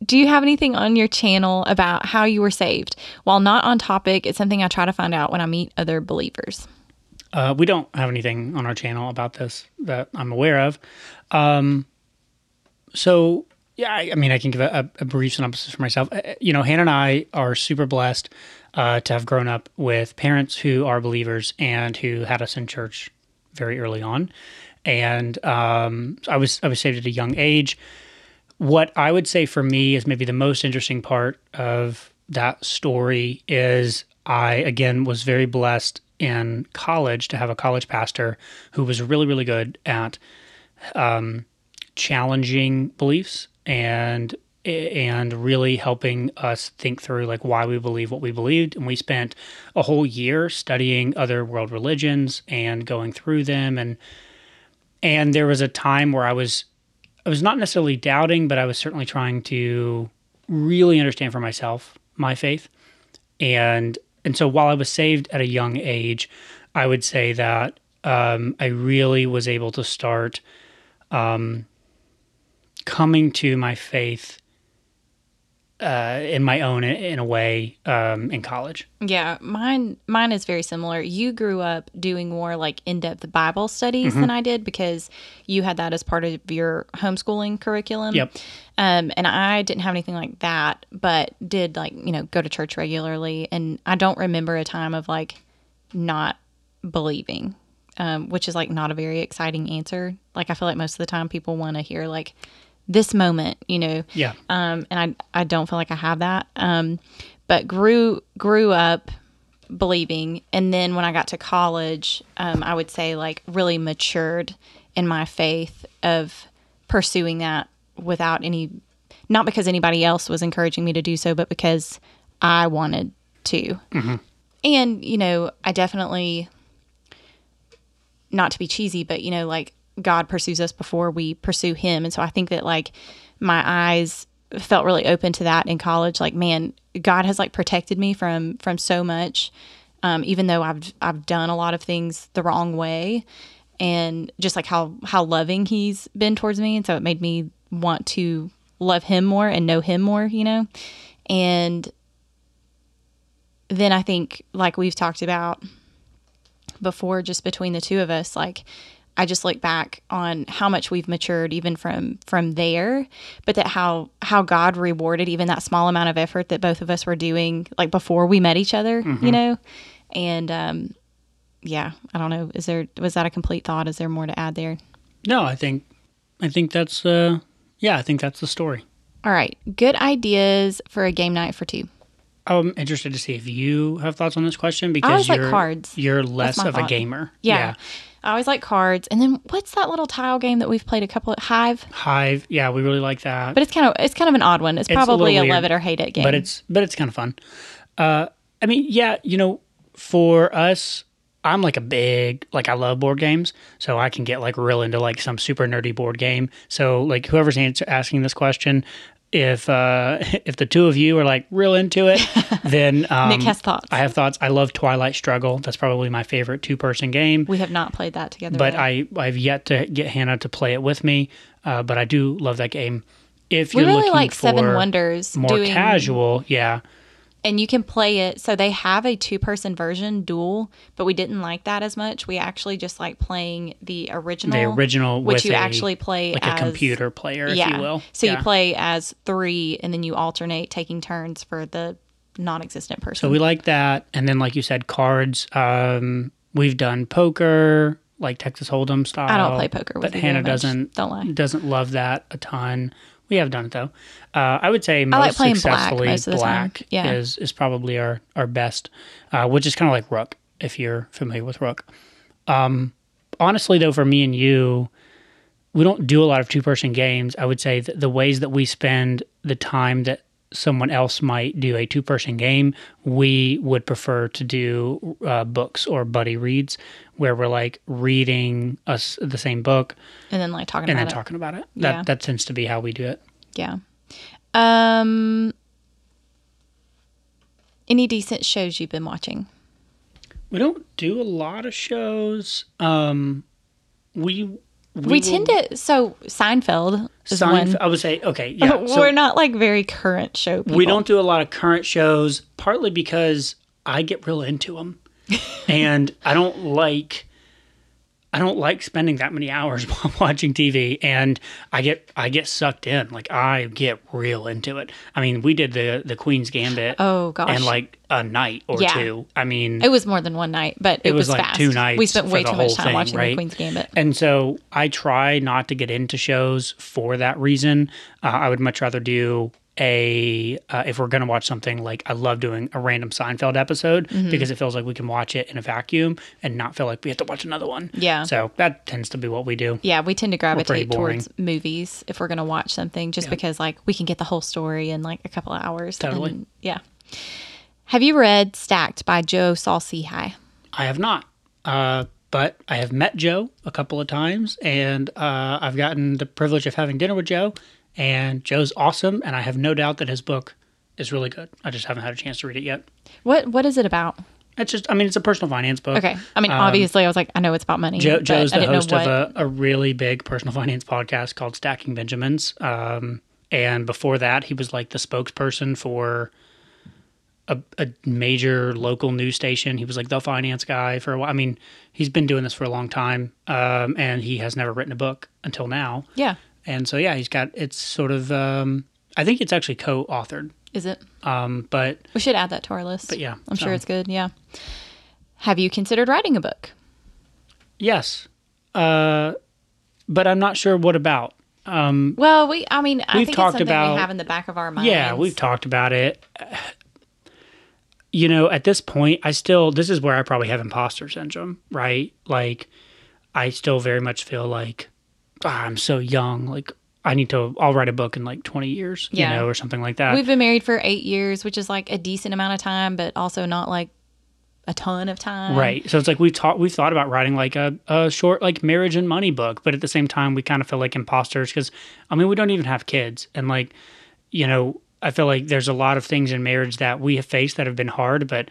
do you have anything on your channel about how you were saved? While not on topic, it's something I try to find out when I meet other believers. Uh, we don't have anything on our channel about this that I'm aware of. Um, so, yeah, I, I mean, I can give a, a brief synopsis for myself. Uh, You know, Hannah and I are super blessed uh, to have grown up with parents who are believers and who had us in church very early on. And um, I was I was saved at a young age. What I would say for me is maybe the most interesting part of that story is I again was very blessed in college to have a college pastor who was really really good at um, challenging beliefs and and really helping us think through like why we believe what we believed. And we spent a whole year studying other world religions and going through them. And and there was a time where I was I was not necessarily doubting but I was certainly trying to really understand for myself my faith. And and so while I was saved at a young age I would say that um, I really was able to start um, coming to my faith uh, in my own in a way um, in college. Yeah, mine mine is very similar. You grew up doing more like in-depth Bible studies than I did because you had that as part of your homeschooling curriculum. Yep. Um, and I didn't have anything like that, but did like, you know, go to church regularly. And I don't remember a time of like not believing, um, which is like not a very exciting answer. Like, I feel like most of the time people want to hear like this moment, you know, Yeah. um, and I I don't feel like I have that. Um, but grew grew up believing, and then when I got to college, um, I would say like really matured in my faith of pursuing that without any, not because anybody else was encouraging me to do so, but because I wanted to. And you know, I definitely not to be cheesy, but you know, like God pursues us before we pursue Him, and so I think that like my eyes felt really open to that in college. Like, man, God has like protected me from from so much, um, even though I've I've done a lot of things the wrong way, and just like how how loving He's been towards me, and so it made me want to love Him more and know Him more, you know, and then I think like we've talked about before just between the two of us like i just look back on how much we've matured even from from there but that how how god rewarded even that small amount of effort that both of us were doing like before we met each other you know and um yeah i don't know is there was that a complete thought is there more to add there No, I think I think that's uh yeah, I think that's the story. all right good ideas for a game night for two I'm interested to see if you have thoughts on this question because you're cards. you're less of a thought. gamer. yeah. I always like cards. And then what's that little tile game that we've played a couple of Hive? Hive, yeah, we really like that. But it's kind of it's kind of an odd one. It's a probably a, little love it or hate it game. but it's but it's kind of fun. Uh, I mean, yeah, you know, for us, I'm like a big like I love board games, so I can get like real into like some super nerdy board game. So like whoever's answer, asking this question, if uh, if the two of you are like real into it, then um, Nick has thoughts. I have thoughts. I love Twilight Struggle. That's probably my favorite two person game. we have not played that together. but yet. I I've yet to get Hannah to play it with me. Uh, but I do love that game. If we you're really looking like for Seven Wonders more doing casual, yeah, and you can play it. So they have a two person version Duel, but we didn't like that as much. We actually just like playing the original, The original which you a- actually play like as a computer player, if you will. So Yeah. you play as three, and then you alternate taking turns for the non-existent person. So we like that, and then like you said, cards. Um, we've done poker, like Texas Hold'em style. I don't play poker with but Hannah doesn't. Don't lie. Doesn't love that a ton. We have done it though. Uh, I would say most like playing black successfully most of the time. black Yeah. is is probably our our best, uh, which is kind of like Rook if you're familiar with Rook. Um, honestly though, for me and you, we don't do a lot of two person games. I would say that the ways that we spend the time that someone else might do a two person game, we would prefer to do uh, books or buddy reads where we're like reading us the same book and then like talking and about then it. talking about it. That Yeah. that tends to be how we do it. Yeah. Um. Any decent shows you've been watching? We don't do a lot of shows. Um, we we, We, tend to. So Seinfeld is Seinfeld, one. I would say okay, yeah. We're not like very current show people. we don't do a lot of current shows, partly because I get real into them, and I don't like. I don't like spending that many hours watching TV, and I get I get sucked in. Like I get real into it. I mean, we did the the Queen's Gambit, Oh gosh. And like a night or Yeah. two. I mean, It was more than one night, but it, was like fast. two nights We spent way too much time thing, watching right? the Queen's Gambit. And so I try not to get into shows for that reason. Uh, I would much rather do a uh, if we're going to watch something like I love doing a random Seinfeld episode Mm-hmm. because it feels like we can watch it in a vacuum and not feel like we have to watch another one. Yeah. So that tends to be what we do. Yeah, we tend to gravitate towards movies if we're going to watch something, just because like we can get the whole story in like a couple of hours. Totally. And, yeah. Have you read Stacked by Joe Saul-Sehy? I have not. Uh, but I have met Joe a couple of times, and uh, I've gotten the privilege of having dinner with Joe. And Joe's awesome, and I have no doubt that his book is really good. I just haven't had a chance to read it yet. What What is it about? It's just, I mean, it's a personal finance book. Okay. I mean, obviously, I was like, I know it's about money. Um, Joe, Joe's the host of a, a really big personal finance podcast called Stacking Benjamins. Um, and before that, he was like the spokesperson for a, a major local news station. He was like the finance guy for a while. I mean, he's been doing this for a long time, um, and he has never written a book until now. yeah. And so, yeah, he's got it's sort of. Um, I think it's actually co-authored, Is it? um, but We should add that to our list. But yeah, I'm sure it's good. Yeah. Have you considered writing a book? yes, uh, but I'm not sure what about. Um, Well, we. I mean, I We've think talked it's something about- we have in the back of our minds. Yeah, we've talked about it. You know, at this point, I still, this is where I probably have imposter syndrome, right? Like, I still very much feel like ah, I'm so young. Like, I need to, I'll write a book in like 20 years, Yeah. you know, or something like that. We've been married for eight years, which is like a decent amount of time, but also not like a ton of time. Right. So it's like we've taught we've thought about writing like a, a short like marriage and money book, but at the same time we kind of feel like imposters because I mean we don't even have kids and like you know I feel like there's a lot of things in marriage that we have faced that have been hard, but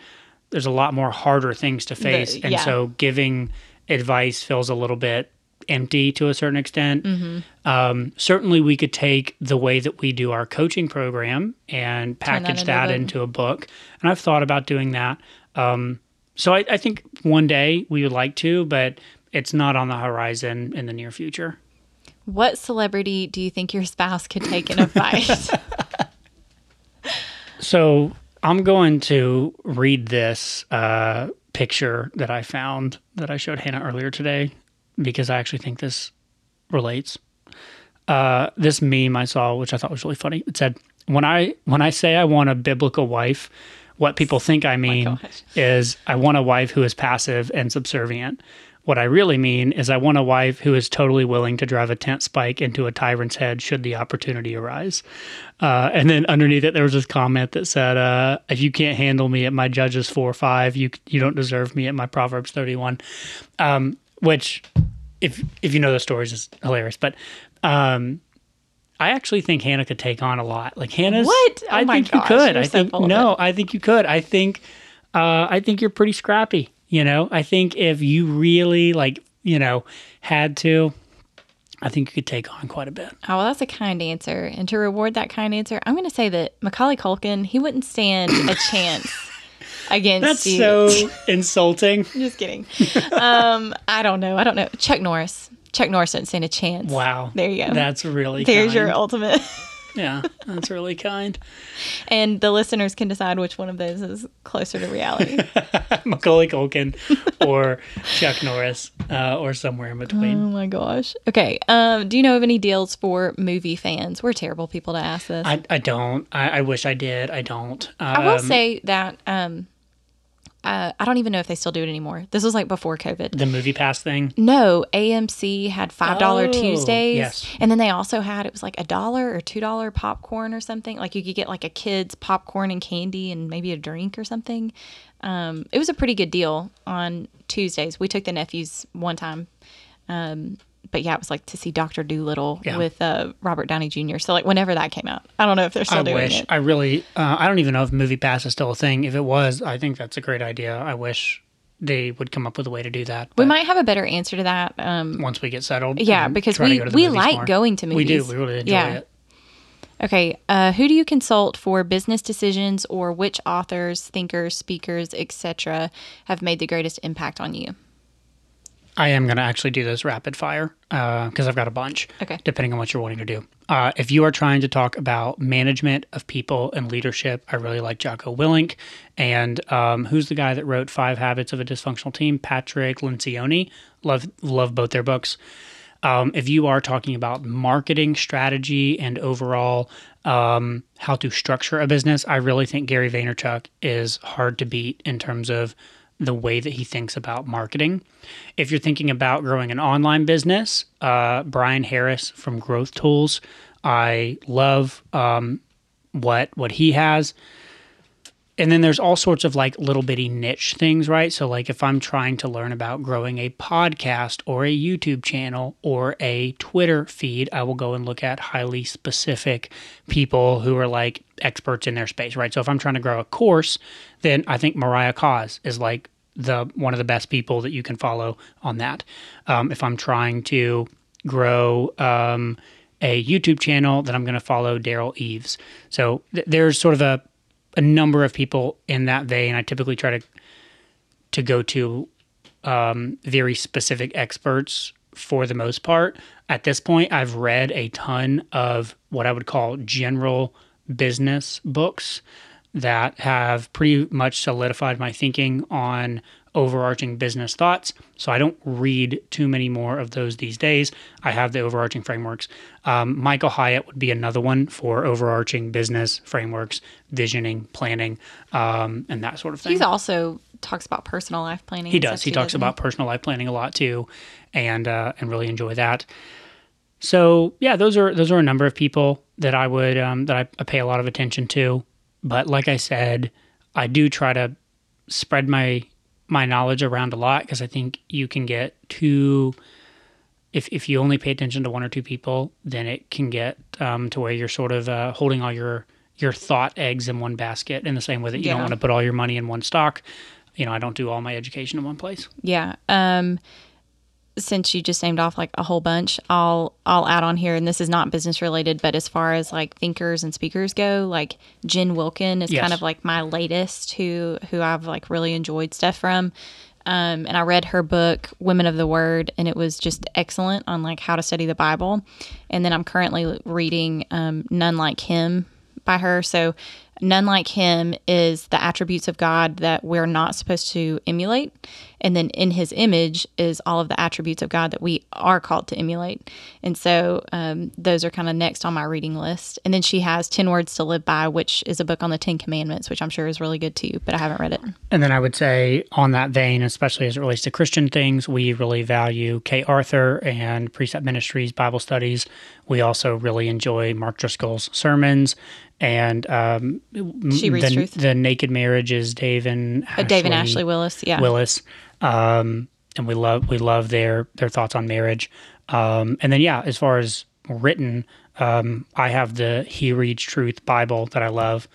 there's a lot more harder things to face, and yeah. so giving advice feels a little bit empty to a certain extent. Um, certainly, we could take the way that we do our coaching program and Turn that package into that book. into a book, and I've thought about doing that. Um, so I, I think one day we would like to, but it's not on the horizon in the near future. What celebrity do you think your spouse could take in a fight? So I'm going to read this uh, picture that I found that I showed Hannah earlier today because I actually think this relates. Uh, this meme I saw, which I thought was really funny, it said, "When I when I say I want a biblical wife, what people think I mean is I want a wife who is passive and subservient." What I really mean is, I want a wife who is totally willing to drive a tent spike into a tyrant's head should the opportunity arise. Uh, and then underneath it, there was this comment that said, uh, "If you can't handle me at my Judges four or five, you you don't deserve me at my Proverbs thirty one." Um, which, if if you know the stories, is hilarious. But um, I actually think Hannah could take on a lot. Like Hannah's, What? Oh I think gosh, you could. I think no, I think you could. I think uh, I think you're pretty scrappy. You know, I think if you really like, you know, had to, I think you could take on quite a bit. Oh, well, that's a kind answer. And to reward that kind answer, I'm going to say that Macaulay Culkin, he wouldn't stand a chance against That's you. so insulting. Just kidding. um, I don't know. I don't know. Chuck Norris. Chuck Norris doesn't stand a chance. Wow. There you go. That's really There's your ultimate. Yeah, that's really kind. and the listeners can decide which one of those is closer to reality. Macaulay Culkin or Chuck Norris uh, or somewhere in between. oh my gosh. Okay. Um, do you know of any deals for movie fans? We're terrible people to ask this. I, I don't. I, I wish I did. I don't. Um, I will say that um, uh, I don't even know if they still do it anymore. This was like before COVID. the movie pass thing. No, AMC had five dollar Oh, Tuesdays, yes. and then they also had it was like a dollar or two dollar popcorn or something. Like you could get like a kid's popcorn and candy and maybe a drink or something. Um, it was a pretty good deal on Tuesdays. We took the nephews one time, um, but yeah, it was like to see Doctor Dolittle Yeah. with uh, Robert Downey Jr. So like whenever that came out, I don't know if they're still. I doing wish. it. I really. Uh, I don't even know if movie pass is still a thing. If it was, I think that's a great idea. I wish they would come up with a way to do that. we might have a better answer to that. Um, once we get settled. Yeah, because to we- to we like more. going to movies. We do. We really enjoy Yeah. it. Okay, uh, who do you consult for business decisions, or which authors, thinkers, speakers, etc., have made the greatest impact on you? I am going to actually do this rapid fire because I've got a bunch. Okay. Depending on what you're wanting to do. Uh, if you are trying to talk about management of people and leadership, I really like Jocko Willink. And um, who's the guy that wrote Five Habits of a Dysfunctional Team? Patrick Lencioni. Love love both their books. Um, if you are talking about marketing strategy and overall um, how to structure a business, I really think Gary Vaynerchuk is hard to beat in terms of the way that he thinks about marketing. If you're thinking about growing an online business, uh, Bryan Harris from Growth Tools, I love um, what what he has. And then there's all sorts of like little bitty niche things, right? So like if I'm trying to learn about growing a podcast or a YouTube channel or a Twitter feed, I will go and look at highly specific people who are like experts in their space, right? So if I'm trying to grow a course, then I think Mariah Coz is like the one of the best people that you can follow on that. Um, if I'm trying to grow um, a YouTube channel, then I'm going to follow Derral Eves. So th- there's sort of a a number of people in that vein. I typically try to to go to um, very specific experts for the most part. At this point, I've read a ton of what I would call general business books that have pretty much solidified my thinking on overarching business thoughts. So I don't read too many more of those these days. I have the overarching frameworks. Um, Michael Hyatt would be another one for overarching business frameworks, visioning, planning, um, and that sort of thing. He's also talks about personal life planning. He does. He talks about personal life planning a lot too, and uh, and really enjoy that. So yeah, those are those are a number of people that I would um, that I, I pay a lot of attention to. But like I said, I do try to spread my my knowledge around a lot because I think you can get too. If, if you only pay attention to one or two people, then it can get um, to where you're sort of uh, holding all your your thought eggs in one basket in the same way that you don't want to put all your money in one stock. You know, I don't do all my education in one place. Yeah. Um, since you just named off like a whole bunch, I'll I'll add on here, and this is not business related, but as far as like thinkers and speakers go, like Jen Wilkin is Yes. kind of like my latest who who I've like really enjoyed stuff from. Um, and I read her book Women of the Word, and it was just excellent on like how to study the Bible. And then I'm currently reading um, None Like Him by her. So, none like him is the attributes of God that we're not supposed to emulate. And then in his image is all of the attributes of God that we are called to emulate. And so, um, those are kind of next on my reading list. And then she has 10 Words to Live By, which is a book on the 10 Commandments, which I'm sure is really good too, but I haven't read it. And then I would say, on that vein, especially as it relates to Christian things, we really value Kay Arthur and Precept Ministries Bible studies. We also really enjoy Mark Driscoll's sermons. And um, She Reads the, Truth. the Naked Marriage is Dave and Ashley, Uh, Dave and Ashley Willis. Yeah. Willis, um, and we love we love their their thoughts on marriage. Um, and then yeah, as far as written, um, I have the He Reads Truth Bible that I love.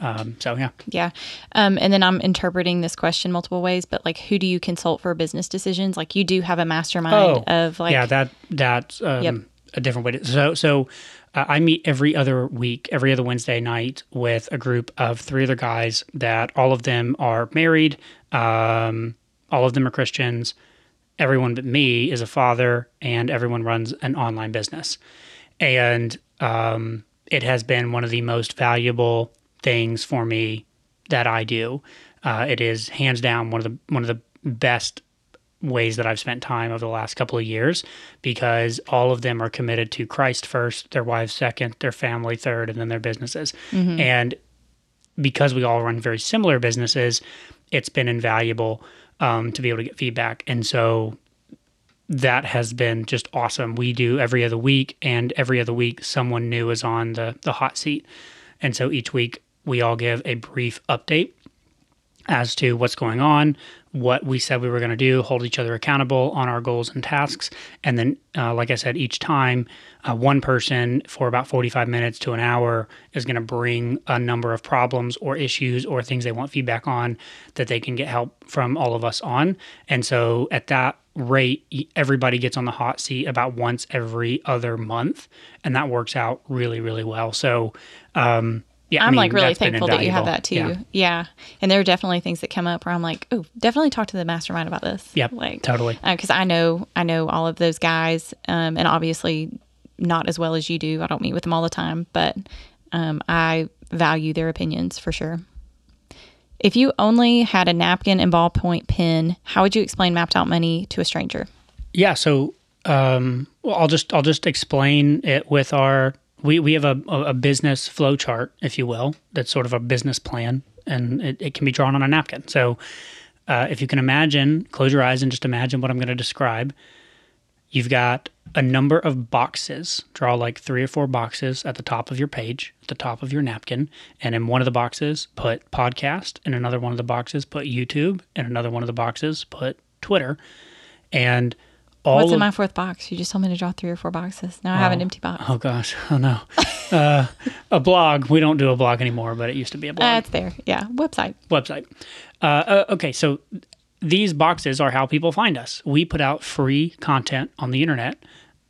Um, so yeah, Yeah. Um, and then I'm interpreting this question multiple ways, but like, who do you consult for business decisions? Like, you do have a mastermind of like, Oh, yeah, that that's um, Yep. a different way. To, so so uh, I meet every other week, every other Wednesday night with a group of three other guys that all of them are married. Um, all of them are Christians. Everyone but me is a father, and everyone runs an online business. And um, it has been one of the most valuable things for me that I do. Uh, it is hands down one of the one of the best ways that I've spent time over the last couple of years because all of them are committed to Christ first, their wives second, their family third, and then their businesses. And because we all run very similar businesses, it's been invaluable um, to be able to get feedback. And so that has been just awesome. We do every other week, and every other week, someone new is on the, the hot seat. And so each week, we all give a brief update as to what's going on, what we said we were going to do, hold each other accountable on our goals and tasks. And then, uh, like I said, each time, uh, one person for about 45 minutes to an hour is going to bring a number of problems or issues or things they want feedback on that they can get help from all of us on. And so at that rate, everybody gets on the hot seat about once every other month. And that works out really, really well. So, um, yeah, I I'm mean, like really thankful that you have that too. Yeah. Yeah. And there are definitely things that come up where I'm like, oh, definitely talk to the mastermind about this. Yep, Like, totally. Because I know, I know all of those guys, um, and obviously not as well as you do. I don't meet with them all the time, but um, I value their opinions for sure. If you only had a napkin and ballpoint pen, how would you explain mapped out money to a stranger? Yeah, so um, well, I'll just I'll just explain it with our we we have a a business flow chart, if you will, that's sort of a business plan, and it, it can be drawn on a napkin. So uh, if you can imagine, close your eyes and just imagine what I'm going to describe. You've got a number of boxes. Draw like three or four boxes at the top of your page, at the top of your napkin. And in one of the boxes, put podcast. In another one of the boxes, put YouTube. In another one of the boxes, put Twitter. And all What's in my fourth box? You just told me to draw three or four boxes. Now I have an empty box. Oh gosh, oh no. Uh, a blog. We don't do a blog anymore, but it used to be a blog That's there. Yeah. Website. website. Uh, uh, okay, so these boxes are how people find us. We put out free content on the internet,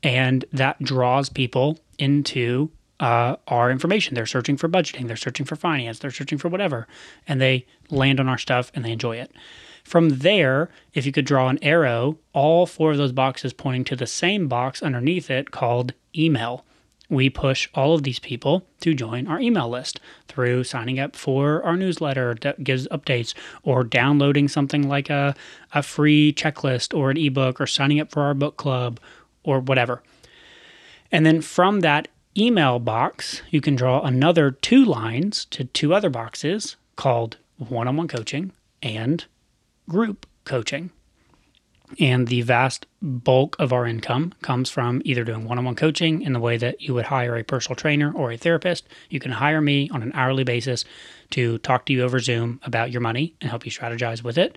and that draws people into uh, our information. They're searching for budgeting, they're searching for finance, they're searching for whatever, and they land on our stuff and they enjoy it. From there, if you could draw an arrow, all four of those boxes pointing to the same box underneath it called email we push all of these people to join our email list through signing up for our newsletter that gives updates or downloading something like a, a free checklist or an ebook or signing up for our book club or whatever. And then from that email box, you can draw another two lines to two other boxes called one on one coaching and group coaching. And the vast bulk of our income comes from either doing one on one coaching in the way that you would hire a personal trainer or a therapist. You can hire me on an hourly basis to talk to you over Zoom about your money and help you strategize with it.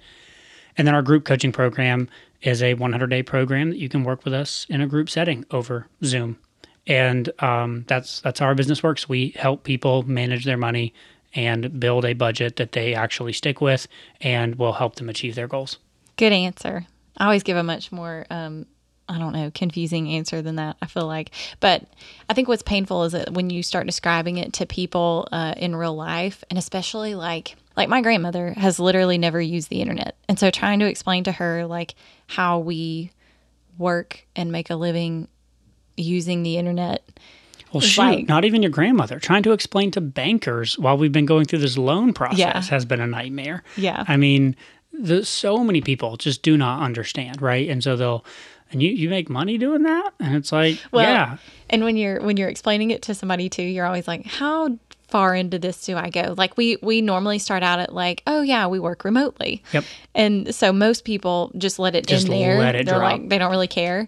And then our group coaching program is a 100 day program that you can work with us in a group setting over Zoom. And um, that's that's how our business works. We help people manage their money and build a budget that they actually stick with and will help them achieve their goals. Good answer. I always give a much more, um, I don't know, confusing answer than that. I feel like, but I think what's painful is that when you start describing it to people uh, in real life, and especially like like my grandmother has literally never used the internet, and so trying to explain to her like how we work and make a living using the internet. Well, shoot, like- not even your grandmother. Trying to explain to bankers while we've been going through this loan process Yeah. has been a nightmare. Yeah. I mean, the, so many people just do not understand, right? And so they'll, and you, you make money doing that? And it's like, Well, yeah. And when you're when you're explaining it to somebody too, you're always like, how far into this do I go? Like we we normally start out at like, oh yeah, we work remotely. Yep. And so most people just let it Just in there. let it They're drop. like they don't really care.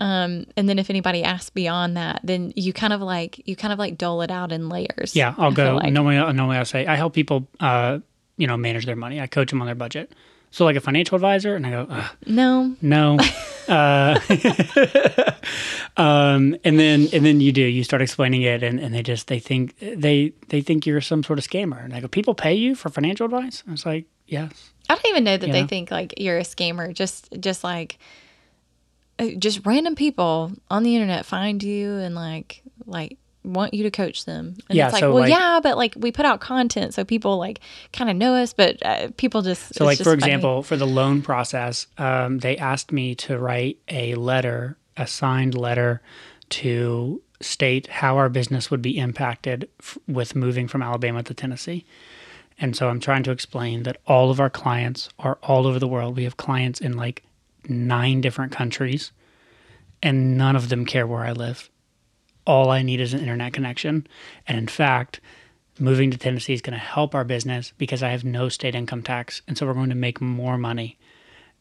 Um, and then if anybody asks beyond that, then you kind of like you kind of like dole it out in layers. Yeah, I'll I go. like. No way. No way. I'll say I help people, uh, you know, manage their money. I coach them on their budget. So like a financial advisor, and I go, Ugh, No. no, Uh, um, and then and then you do you start explaining it, and, and they just they think they they think you're some sort of scammer. And I go, people pay you for financial advice? I was like, yes. I don't even know that You they know? think like you're a scammer. Just just like uh, just random people on the internet find you and like like want you to coach them. And Yeah, it's like, so, well, like- yeah, but like we put out content so people like kind of know us, but uh, people just So, like just for funny. example, for the loan process, um, they asked me to write a letter, a signed letter, to state how our business would be impacted f- with moving from Alabama to Tennessee. And so I'm trying to explain that all of our clients are all over the world. We have clients in like nine different countries, and none of them care where I live. All I need is an internet connection. And in fact, moving to Tennessee is going to help our business because I have no state income tax. And so we're going to make more money.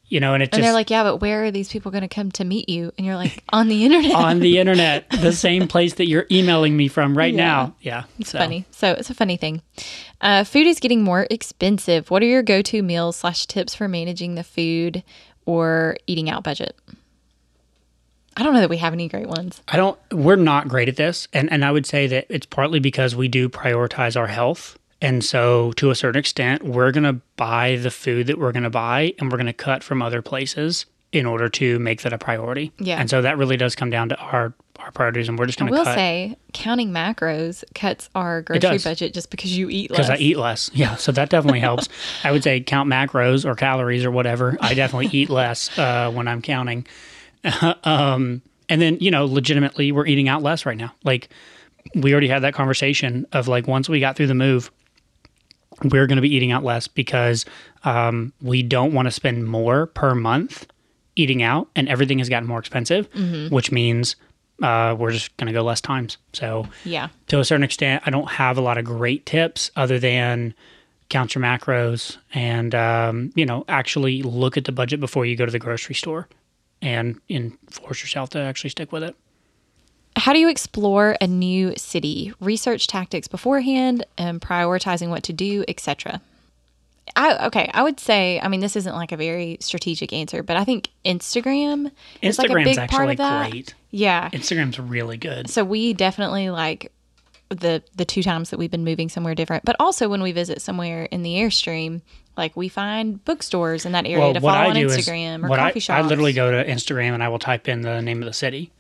You know, and it and just they're like, yeah, but where are these people going to come to meet you? And you're like, on the internet. on the internet, the same place that you're emailing me from right Yeah. now. Yeah. It's so. funny. So it's a funny thing. Uh, food is getting more expensive. What are your go-to meals slash tips for managing the food or eating out budget? I don't know that we have any great ones. I don't we're not great at this and and I would say that it's partly because we do prioritize our health. And so to a certain extent, we're going to buy the food that we're going to buy and we're going to cut from other places in order to make that a priority. Yeah. And so that really does come down to our our priorities and we're just going to I will cut say, counting macros cuts our grocery budget just because you eat less. because I eat less. Yeah, so that definitely helps. I would say count macros or calories or whatever. I definitely eat less uh, when I'm counting. um, and then you know, legitimately, we're eating out less right now. Like we already had that conversation of like once we got through the move, we're going to be eating out less because um, we don't want to spend more per month eating out, and everything has gotten more expensive, which means uh, we're just going to go less times. So Yeah. to a certain extent, I don't have a lot of great tips other than count your macros and um, you know actually look at the budget before you go to the grocery store and and force yourself to actually stick with it. How do you explore a new city? Research tactics beforehand and prioritizing what to do, etc. I okay, I would say, I mean, this isn't like a very strategic answer, but I think Instagram is like a Instagram's big part actually of that. great. Yeah. Instagram's really good. So we definitely like the the two times that we've been moving somewhere different, but also when we visit somewhere in the airstream, like we find bookstores in that area to follow on Instagram or what coffee I, shops. I literally go to Instagram and I will type in the name of the city.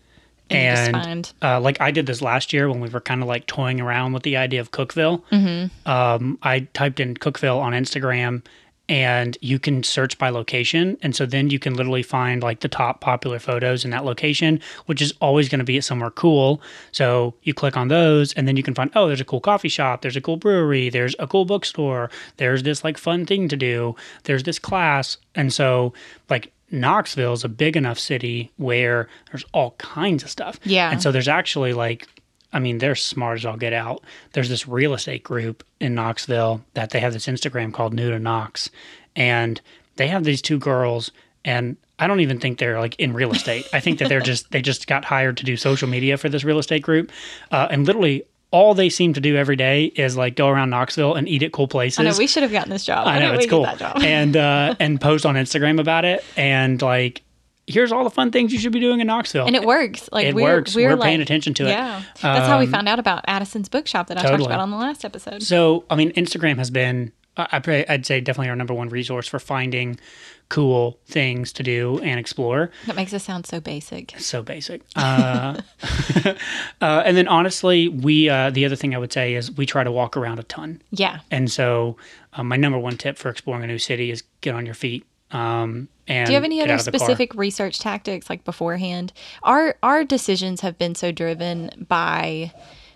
And uh, like I did this last year when we were kind of like toying around with the idea of Cookeville. Mm-hmm. Um, I typed in Cookeville on Instagram, and you can search by location, and so then you can literally find like the top popular photos in that location, which is always going to be at somewhere cool. So you click on those, and then you can find oh, there's a cool coffee shop, there's a cool brewery, there's a cool bookstore, there's this like fun thing to do, there's this class, and so like Knoxville is a big enough city where there's all kinds of stuff. Yeah. And so there's actually like, I mean, they're smart as all get out. There's this real estate group in Knoxville that they have this Instagram called New to Knox. And they have these two girls, and I don't even think they're like in real estate. I think that they're just, they just got hired to do social media for this real estate group. Uh, and literally, all they seem to do every day is like go around Knoxville and eat at cool places. I know we should have gotten this job. I know it's we cool, that job? and uh, and post on Instagram about it, and like, here's all the fun things you should be doing in Knoxville. and it works. Like It we're, works. We're, We're like, paying attention to it. Yeah, that's how we Um, found out about Addison's bookshop that I talked about on the last episode. so, I mean, Instagram has been, I- I'd, say, definitely our number one resource for finding cool things to do and explore. That makes us sound so basic. so basic. Uh, uh, and then honestly, we uh, the other thing I would say is we try to walk around a ton. Yeah, And so, um, my number one tip for exploring a new city is get on your feet. Um, and Do you have any other the car. specific research tactics like beforehand? Our our decisions have been so driven by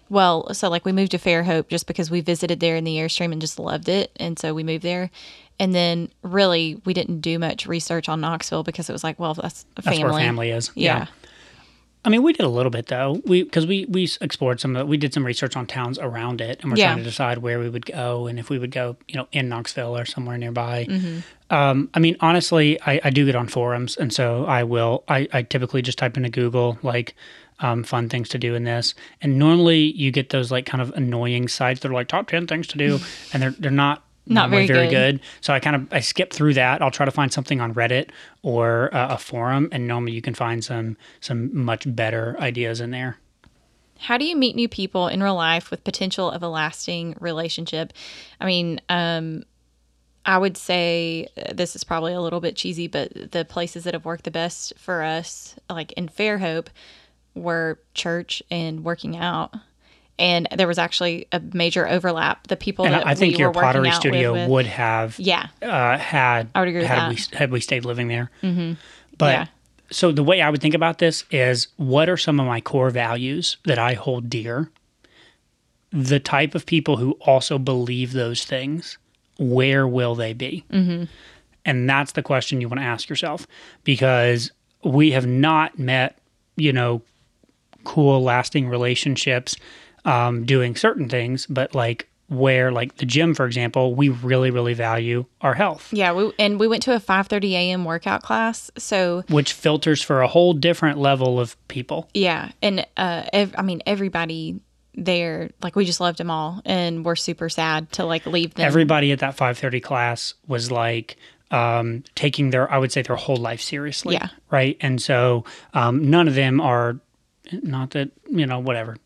well, so like we moved to Fairhope just because we visited there in the Airstream and just loved it, and so we moved there. And then really we didn't do much research on Knoxville because it was like, well, that's a That's family. where family is. Yeah. I mean, we did a little bit though. We because we we explored some of we did some research on towns around it, and we're Yeah. trying to decide where we would go and if we would go, you know, in Knoxville or somewhere nearby. Mm-hmm. Um, I mean, honestly, I, I do get on forums, and so I will. I, I typically just type into Google like um, fun things to do in this, and normally you get those like kind of annoying sites that are like top ten things to do, and they're they're not Not normally very good. good. So I kind of I skip through that. I'll try to find something on Reddit or uh, a forum, and normally you can find some some much better ideas in there. How do you meet new people in real life with potential of a lasting relationship? I mean, um, I would say uh, this is probably a little bit cheesy, but the places that have worked the best for us, like in Fairhope, were church and working out. And there was actually a major overlap. The people And that I think we your pottery studio with, would have yeah, uh, had I would agree with had that. we had we stayed living there. Mm-hmm. But Yeah. so the way I would think about this is, what are some of my core values that I hold dear? The type of people who also believe those things, where will they be? Mm-hmm. And that's the question you want to ask yourself because we have not met, you know, cool, lasting relationships um, doing certain things, but like where, like the gym, for example, we really, really value our health, yeah. We, and we went to a 5:30 a.m. workout class, so which filters for a whole different level of people. Yeah, and uh, ev- I mean everybody there, like we just loved them all, and we're super sad to like leave them. Everybody at that 5:30 class was like um, taking their, I would say, their whole life seriously. Yeah. Right. And so um, none of them are, not that you know, whatever.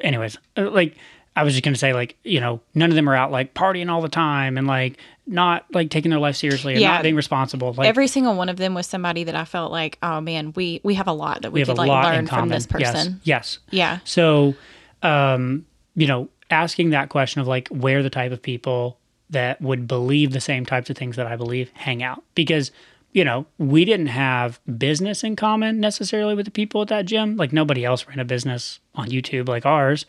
Anyways, uh, like I was just gonna say, like you know, none of them are out like partying all the time and like not like taking their life seriously and Yeah. not being responsible. Like Every single one of them was somebody that I felt like, oh man, we we have a lot that we, we could like learn from this person. Yes. Yes. Yeah, So, um, you know, asking that question of like where the type of people that would believe the same types of things that I believe hang out because you know we didn't have business in common necessarily with the people at that gym like nobody else ran a business on YouTube like ours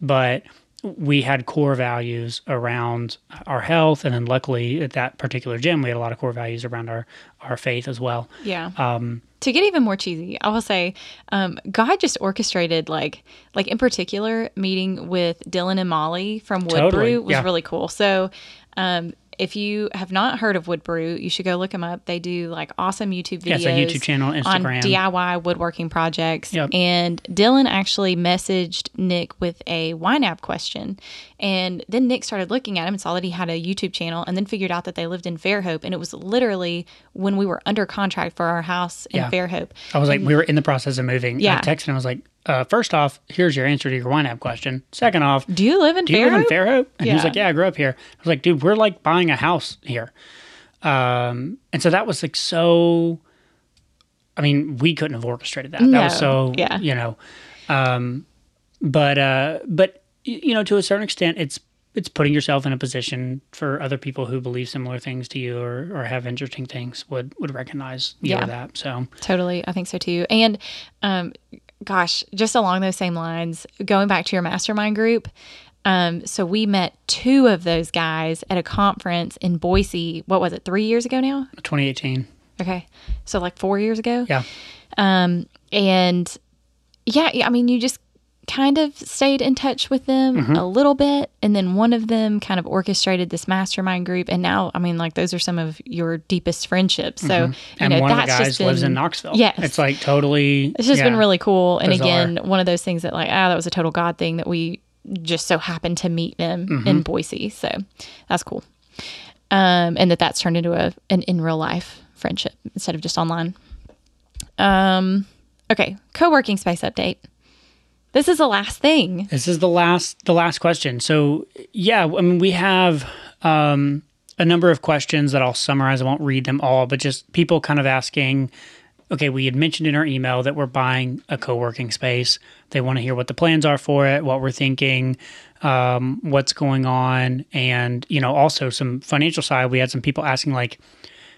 but we had core values around our health and then luckily at that particular gym we had a lot of core values around our our faith as well yeah. um to get even more cheesy, I will say, um, God just orchestrated like like in particular meeting with Dylan and Molly from Wood Totally, was yeah. really cool. So. Um, if you have not heard of Wood Brew, you should go look them up. They do like awesome YouTube videos. Yeah, YouTube channel, on Instagram. DIY woodworking projects. Yep. And Dylan actually messaged Nick with a YNAB question. And then Nick started looking at him and saw that he had a YouTube channel and then figured out that they lived in Fairhope. And it was literally when we were under contract for our house in Yeah. Fairhope. I was like, we were in the process of moving. Yeah. I texted him. I was like, uh, first off, here's your answer to your YNAB question. Second off, Do you live in do you Fairhope? live in Fairhope? And he was like, yeah, I grew up here. I was like, dude, we're like buying a house here. Um, and so that was like so. I mean, we couldn't have orchestrated that. That was so, Yeah. you know. Um, but uh, but you know, to a certain extent, it's it's putting yourself in a position for other people who believe similar things to you or, or have interesting things would would recognize you Yeah. that. So Totally. I think so too. And um, gosh, just along those same lines, going back to your mastermind group. Um, so we met two of those guys at a conference in Boise. What was it? Three years ago now? 2018, Okay. So like four years ago. yeah. Um, and yeah, yeah, I mean, you just kind of stayed in touch with them Mm-hmm. a little bit. And then one of them kind of orchestrated this mastermind group. And now, I mean, like those are some of your deepest friendships. So, you Mm-hmm. and know, one of the that's guys just lives in Knoxville. Yes. it's like totally. It's just been really cool. And Bizarre. again, one of those things that like, ah, that was a total God thing that we just so happened to meet them Mm-hmm. in Boise. So that's cool. Um, and that that's turned into a an in real life friendship instead of just online. Um, okay, co-working space update. This is the last thing. This is the last the last question. So yeah, I mean we have um, a number of questions that I'll summarize. I won't read them all, but just people kind of asking. Okay, we had mentioned in our email that we're buying a co-working space. They want to hear what the plans are for it, what we're thinking, um, what's going on, and you know also some financial side. We had some people asking like,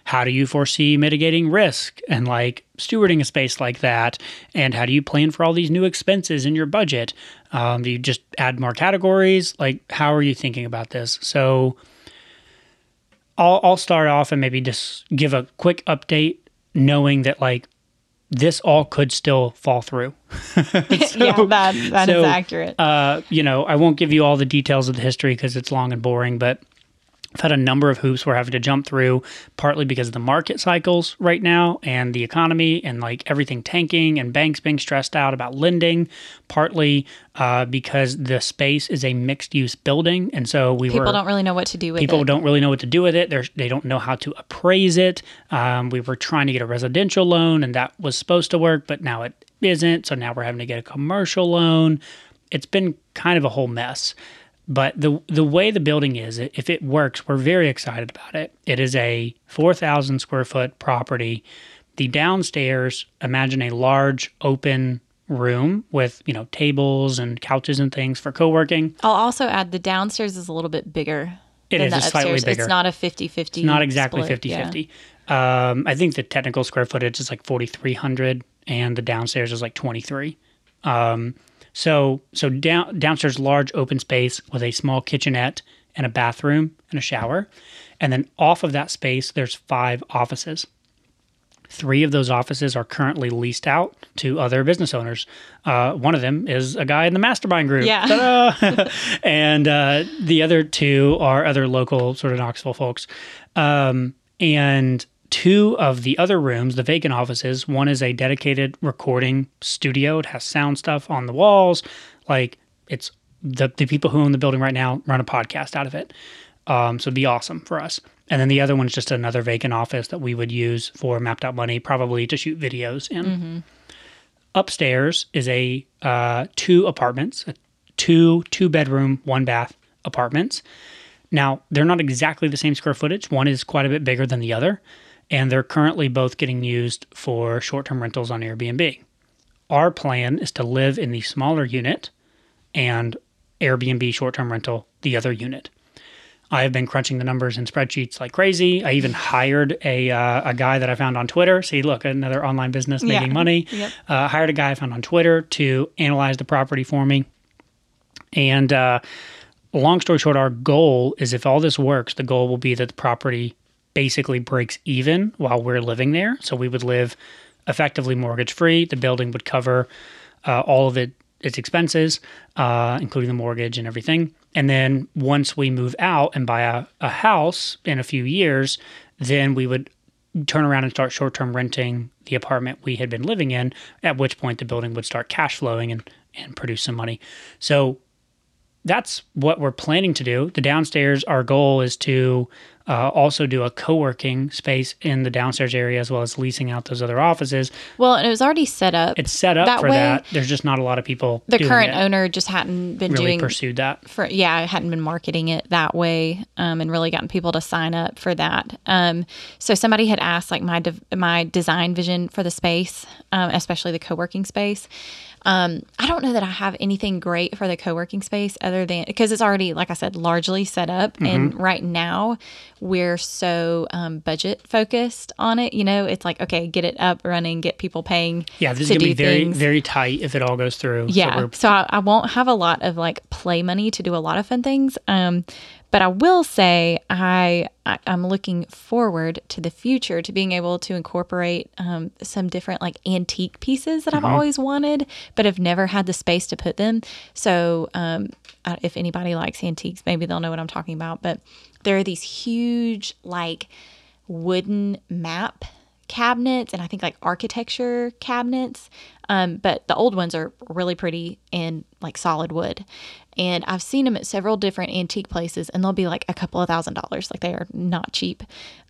how do you foresee mitigating risk? And like stewarding a space like that and how do you plan for all these new expenses in your budget? Um, do you just add more categories? Like how are you thinking about this? So I'll, I'll start off and maybe just give a quick update knowing that like this all could still fall through. Yeah, that that is so, accurate. uh, you know, I won't give you all the details of the history because it's long and boring, but I've had a number of hoops we're having to jump through, partly because of the market cycles right now and the economy and like everything tanking and banks being stressed out about lending, partly uh, because the space is a mixed use building. And so we People were. don't really know what to do with People it. don't really know what to do with it. They're, they don't know how to appraise it. Um, we were trying to get a residential loan, and that was supposed to work, but now it isn't. So now we're having to get a commercial loan. It's been kind of a whole mess. But the the way the building is, if it works, we're very excited about it. It is a four thousand square foot property. The downstairs, imagine a large open room with you know tables and couches and things for co-working. I'll also add the downstairs is a little bit bigger. It than is, slightly upstairs. bigger. It's not a 50-50. It's not exactly split, 50 yeah. 50. Um, I think the technical square footage is like 4,300 and the downstairs is like 23. Um, so so down, downstairs, large open space with a small kitchenette and a bathroom and a shower. And then off of that space, there's five offices. Three of those offices are currently leased out to other business owners. Uh, one of them is a guy in the mastermind group. Yeah. And uh, the other two are other local sort of Knoxville folks. Um, and two of the other rooms, the vacant offices, one is a dedicated recording studio. It has sound stuff on the walls. Like it's the, the people who own the building right now run a podcast out of it. Um, so it'd be awesome for us. And then the other one's just another vacant office that we would use for mapped out money, probably to shoot videos in. Upstairs is a uh, two apartments, two two bedroom, one bath apartments. Now they're not exactly the same square footage. One is quite a bit bigger than the other, and they're currently both getting used for short term rentals on Airbnb. Our plan is to live in the smaller unit and Airbnb short term rental the other unit. I have been crunching the numbers in spreadsheets like crazy. I even hired a uh, a guy that I found on Twitter. See, look, another online business Yeah. making money. Yep. Uh, hired a guy I found on Twitter to analyze the property for me. And uh, long story short, our goal is if all this works, the goal will be that the property basically breaks even while we're living there. So we would live effectively mortgage free. The building would cover uh, all of it, its expenses, uh, including the mortgage and everything. And then once we move out and buy a, a house in a few years, then we would turn around and start short term renting the apartment we had been living in, at which point the building would start cash flowing and, and produce some money. So that's what we're planning to do. The downstairs, our goal is to uh, also do a co working space in the downstairs area as well as leasing out those other offices. Well, and it was already set up. It's set up That for way, that. There's just not a lot of people. the current owner just hadn't been really doing pursued that. for yeah, I hadn't been marketing it that way, um, and really gotten people to sign up for that. Um, so somebody had asked like my de- my design vision for the space, um, especially the co working space. Um, I don't know that I have anything great for the co working space other than because it's already, like I said, largely set up. Mm-hmm. And right now we're so um, budget focused on it. You know, it's like, okay, get it up running, get people paying. Yeah, this is going to be very, things. very tight if it all goes through. Yeah. So So, I, I won't have a lot of like play money to do a lot of fun things. Um, but I will say I, I I'm looking forward to the future to being able to incorporate um, some different like antique pieces that I've always wanted, but have never had the space to put them. So um, if anybody likes antiques, maybe they'll know what I'm talking about. But there are these huge like wooden map cabinets and I think like architecture cabinets. Um, but the old ones are really pretty and like solid wood. And I've seen them at several different antique places and they'll be like a couple of thousand dollars. Like they are not cheap.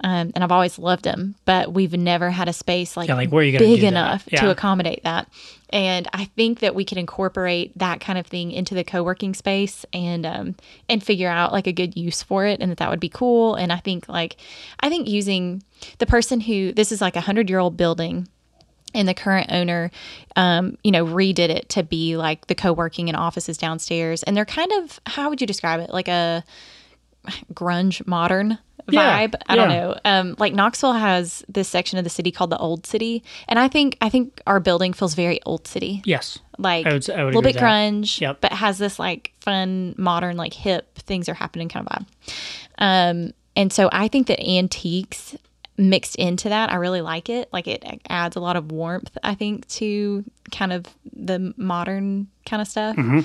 Um, and I've always loved them, but we've never had a space like, Yeah, like, where are you big enough Yeah. to accommodate that. And I think that we can incorporate that kind of thing into the co-working space and um, and figure out like a good use for it, and that that would be cool. And I think like I think using the person who this is like a hundred year old building and the current owner um, you know redid it to be like the co-working and offices downstairs and they're kind of how would you describe it like a grunge modern Yeah, vibe i don't yeah. know um, like knoxville has this section of the city called the old city and i think i think our building feels very old city yes. like I would- I would a little bit grunge, Yep. but has this like fun, modern, like hip things are happening kind of vibe. Um, and so I think that antiques mixed into that, I really like it. Like it adds a lot of warmth, I think, to kind of the modern kind of stuff Mm-hmm.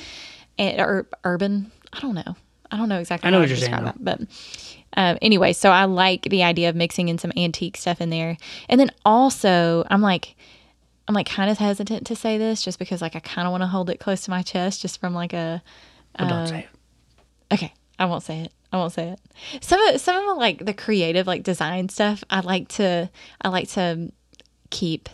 and, or urban. I don't know. I don't know exactly I know how what to you're saying, describe that, but um, anyway, so I like the idea of mixing in some antique stuff in there, and then also I'm like. I'm like kind of hesitant to say this just because like I kind of want to hold it close to my chest just from like a Well, Uh, don't say it. Okay, I won't say it. I won't say it. Some of some of the, like the creative like design stuff I like to I like to keep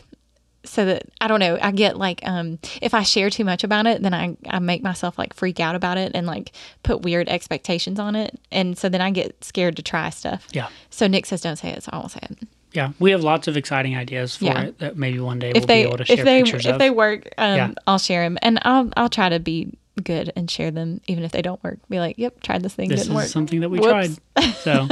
so that I don't know, I get like um if I share too much about it, then I I make myself like freak out about it and like put weird expectations on it. And so then I get scared to try stuff. Yeah. So Nick says don't say it, so I won't say it. Yeah, we have lots of exciting ideas for Yeah. it that maybe one day If we'll they be able to share if they pictures if of. they work, um Yeah. I'll share them and I'll I'll try to be good and share them even if they don't work. Be like, "Yep, tried this thing, this didn't is work." something that we Whoops. tried. So,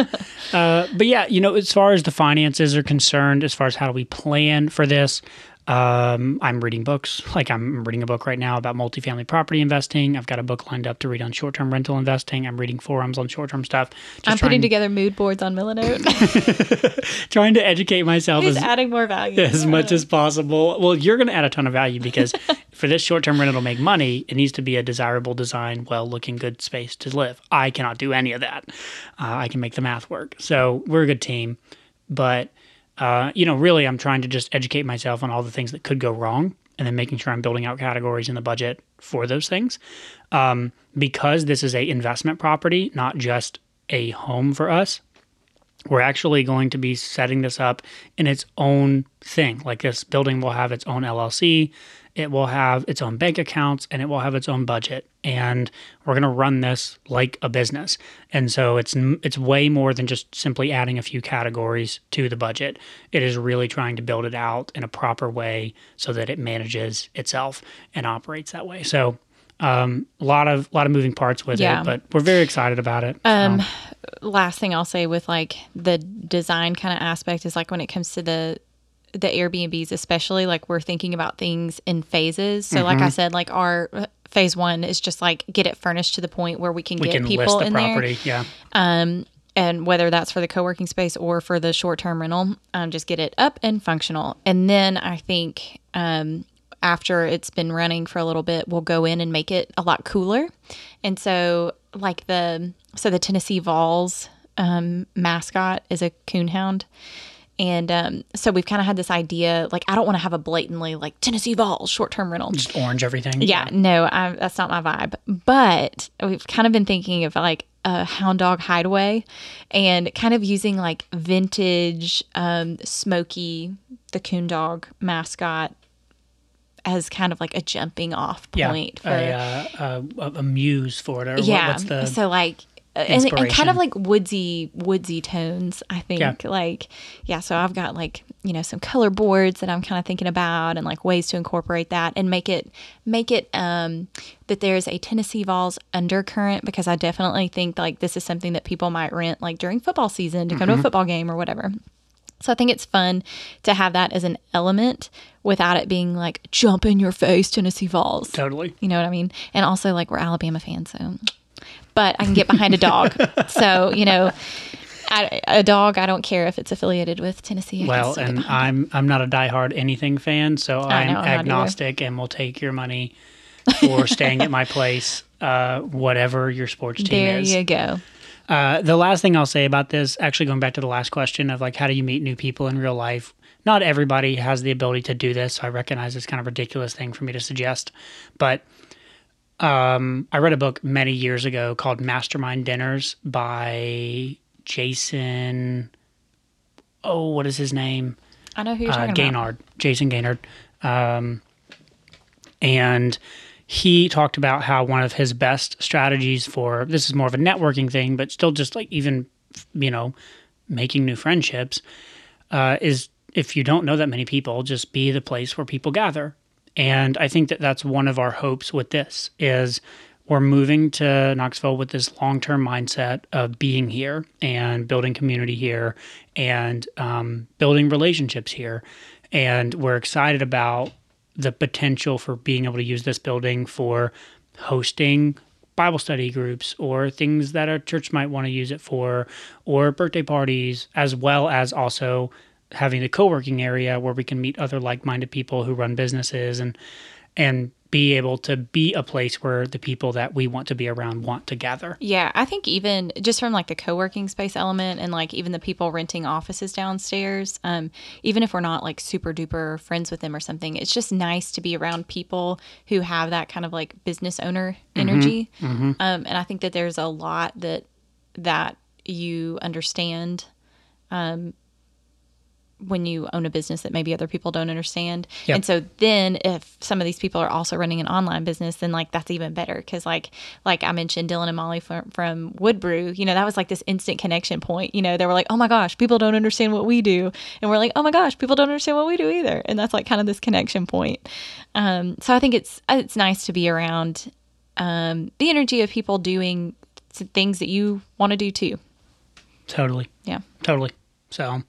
uh, but yeah, you know, as far as the finances are concerned, as far as how do we plan for this, um, I'm reading books. Like I'm reading a book right now about multifamily property investing. I've got a book lined up to read on short-term rental investing. I'm reading forums on short-term stuff. Just I'm putting together mood boards on Milanote. trying to educate myself He's as, adding more value. as much as possible. Well, you're going to add a ton of value because for this short-term rental to make money, it needs to be a desirable design, well-looking, good space to live. I cannot do any of that. Uh, I can make the math work. So we're a good team, but uh, you know, really, I'm trying to just educate myself on all the things that could go wrong, and then making sure I'm building out categories in the budget for those things. Um, because this is a investment property, not just a home for us we're actually going to be setting this up in its own thing. Like this building will have its own LLC, it will have its own bank accounts, and it will have its own budget. And we're going to run this like a business. And so it's it's way more than just simply adding a few categories to the budget. It is really trying to build it out in a proper way so that it manages itself and operates that way. So um, a lot of lot of moving parts with Yeah. it, but we're very excited about it. Um, last thing I'll say with like the design kind of aspect is like when it comes to the the Airbnbs, especially like we're thinking about things in phases. So, Mm-hmm. like I said, like our uh, phase one is just like get it furnished to the point where we can we get can people list the in there. property. Yeah. and whether that's for the co-working space or for the short-term rental um, just get it up and functional and then i think um, after it's been running for a little bit we'll go in and make it a lot cooler and so like the so the tennessee vols um, mascot is a coonhound and um, so we've kind of had this idea like i don't want to have a blatantly like tennessee vols short-term rental Just orange everything. yeah, no, I, that's not my vibe. But we've kind of been thinking of like a hound dog hideaway and kind of using like vintage, um, Smokey, the coon dog mascot as kind of like a jumping off Yeah. point for A, uh, a, a muse for it. Or what- yeah. what's the so like uh, and, and kind of like woodsy woodsy tones i think Yeah. like yeah so i've got like you know some color boards that i'm kind of thinking about and like ways to incorporate that and make it make it um that there's a tennessee vols undercurrent because i definitely think like this is something that people might rent like during football season to come Mm-hmm. to a football game or whatever so I think it's fun to have that as an element without it being like jump in your face Tennessee Vols. totally? You know what I mean? And also, like, we're Alabama fans, so. But I can get behind a dog. so, you know, I, a dog, I don't care if it's affiliated with Tennessee. I Well, and I'm I'm not a diehard anything fan, so I'm know, I'm agnostic and will take your money for staying at my place, uh, whatever your sports team There is. There you go. Uh, the last thing I'll say about this, actually going back to the last question of like, how do you meet new people in real life? Not everybody has the ability to do this. So I recognize it's kind of a ridiculous thing for me to suggest, but um, I read a book many years ago called Mastermind Dinners by Jason. Oh, what is his name? I know who you're uh, talking about. Gaignard, Jason Gaignard. Um, and he talked about how one of his best strategies for this is more of a networking thing, but still just like even, you know, making new friendships uh, is if you don't know that many people, just be the place where people gather. And I think that that's one of our hopes with this is we're moving to Knoxville with this long-term mindset of being here and building community here and um, building relationships here. And we're excited about the potential for being able to use this building for hosting Bible study groups or things that a church might want to use it for, or birthday parties, as well as also having the co-working area where we can meet other like-minded people who run businesses and and be able to be a place where the people that we want to be around want to gather. Yeah, I think even just from like the co-working space element and like even the people renting offices downstairs, um, even if we're not like super duper friends with them or something, it's just nice to be around people who have that kind of like business owner energy. Um, and I think that there's a lot that that you understand um, when you own a business that maybe other people don't understand. Yep. And so then if some of these people are also running an online business, then like that's even better. Cause like, like I mentioned Dylan and Molly from, from Wood Brew, you know, that was like this instant connection point. You know, they were like, oh my gosh, people don't understand what we do. And we're like, oh my gosh, people don't understand what we do either. And that's like kind of this connection point. Um, so I think it's, it's nice to be around, um, the energy of people doing things that you want to do too. Totally. Yeah. Totally. So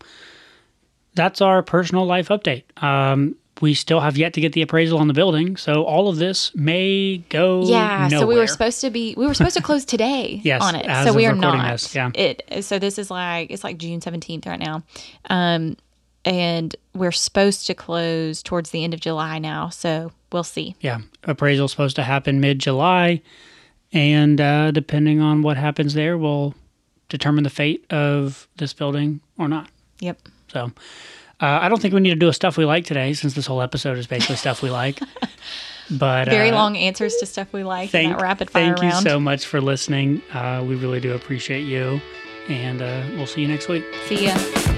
that's our personal life update. Um, we still have yet to get the appraisal on the building, so all of this may go. Yeah, so we were supposed to be we were supposed to close today Yes, on it. so we are not. this, yeah. It so this is like it's like June 17th right now. Um and we're supposed to close towards the end of July now, so we'll see. Yeah, appraisal's supposed to happen mid July, and uh, depending on what happens there, will determine the fate of this building or not. Yep. So. Uh, I don't think we need to do a stuff we like today, since this whole episode is basically stuff we like. But Very uh, long answers to stuff we like in Thank, that rapid fire thank round. you so much for listening. Uh, we really do appreciate you, and uh, we'll see you next week. See ya.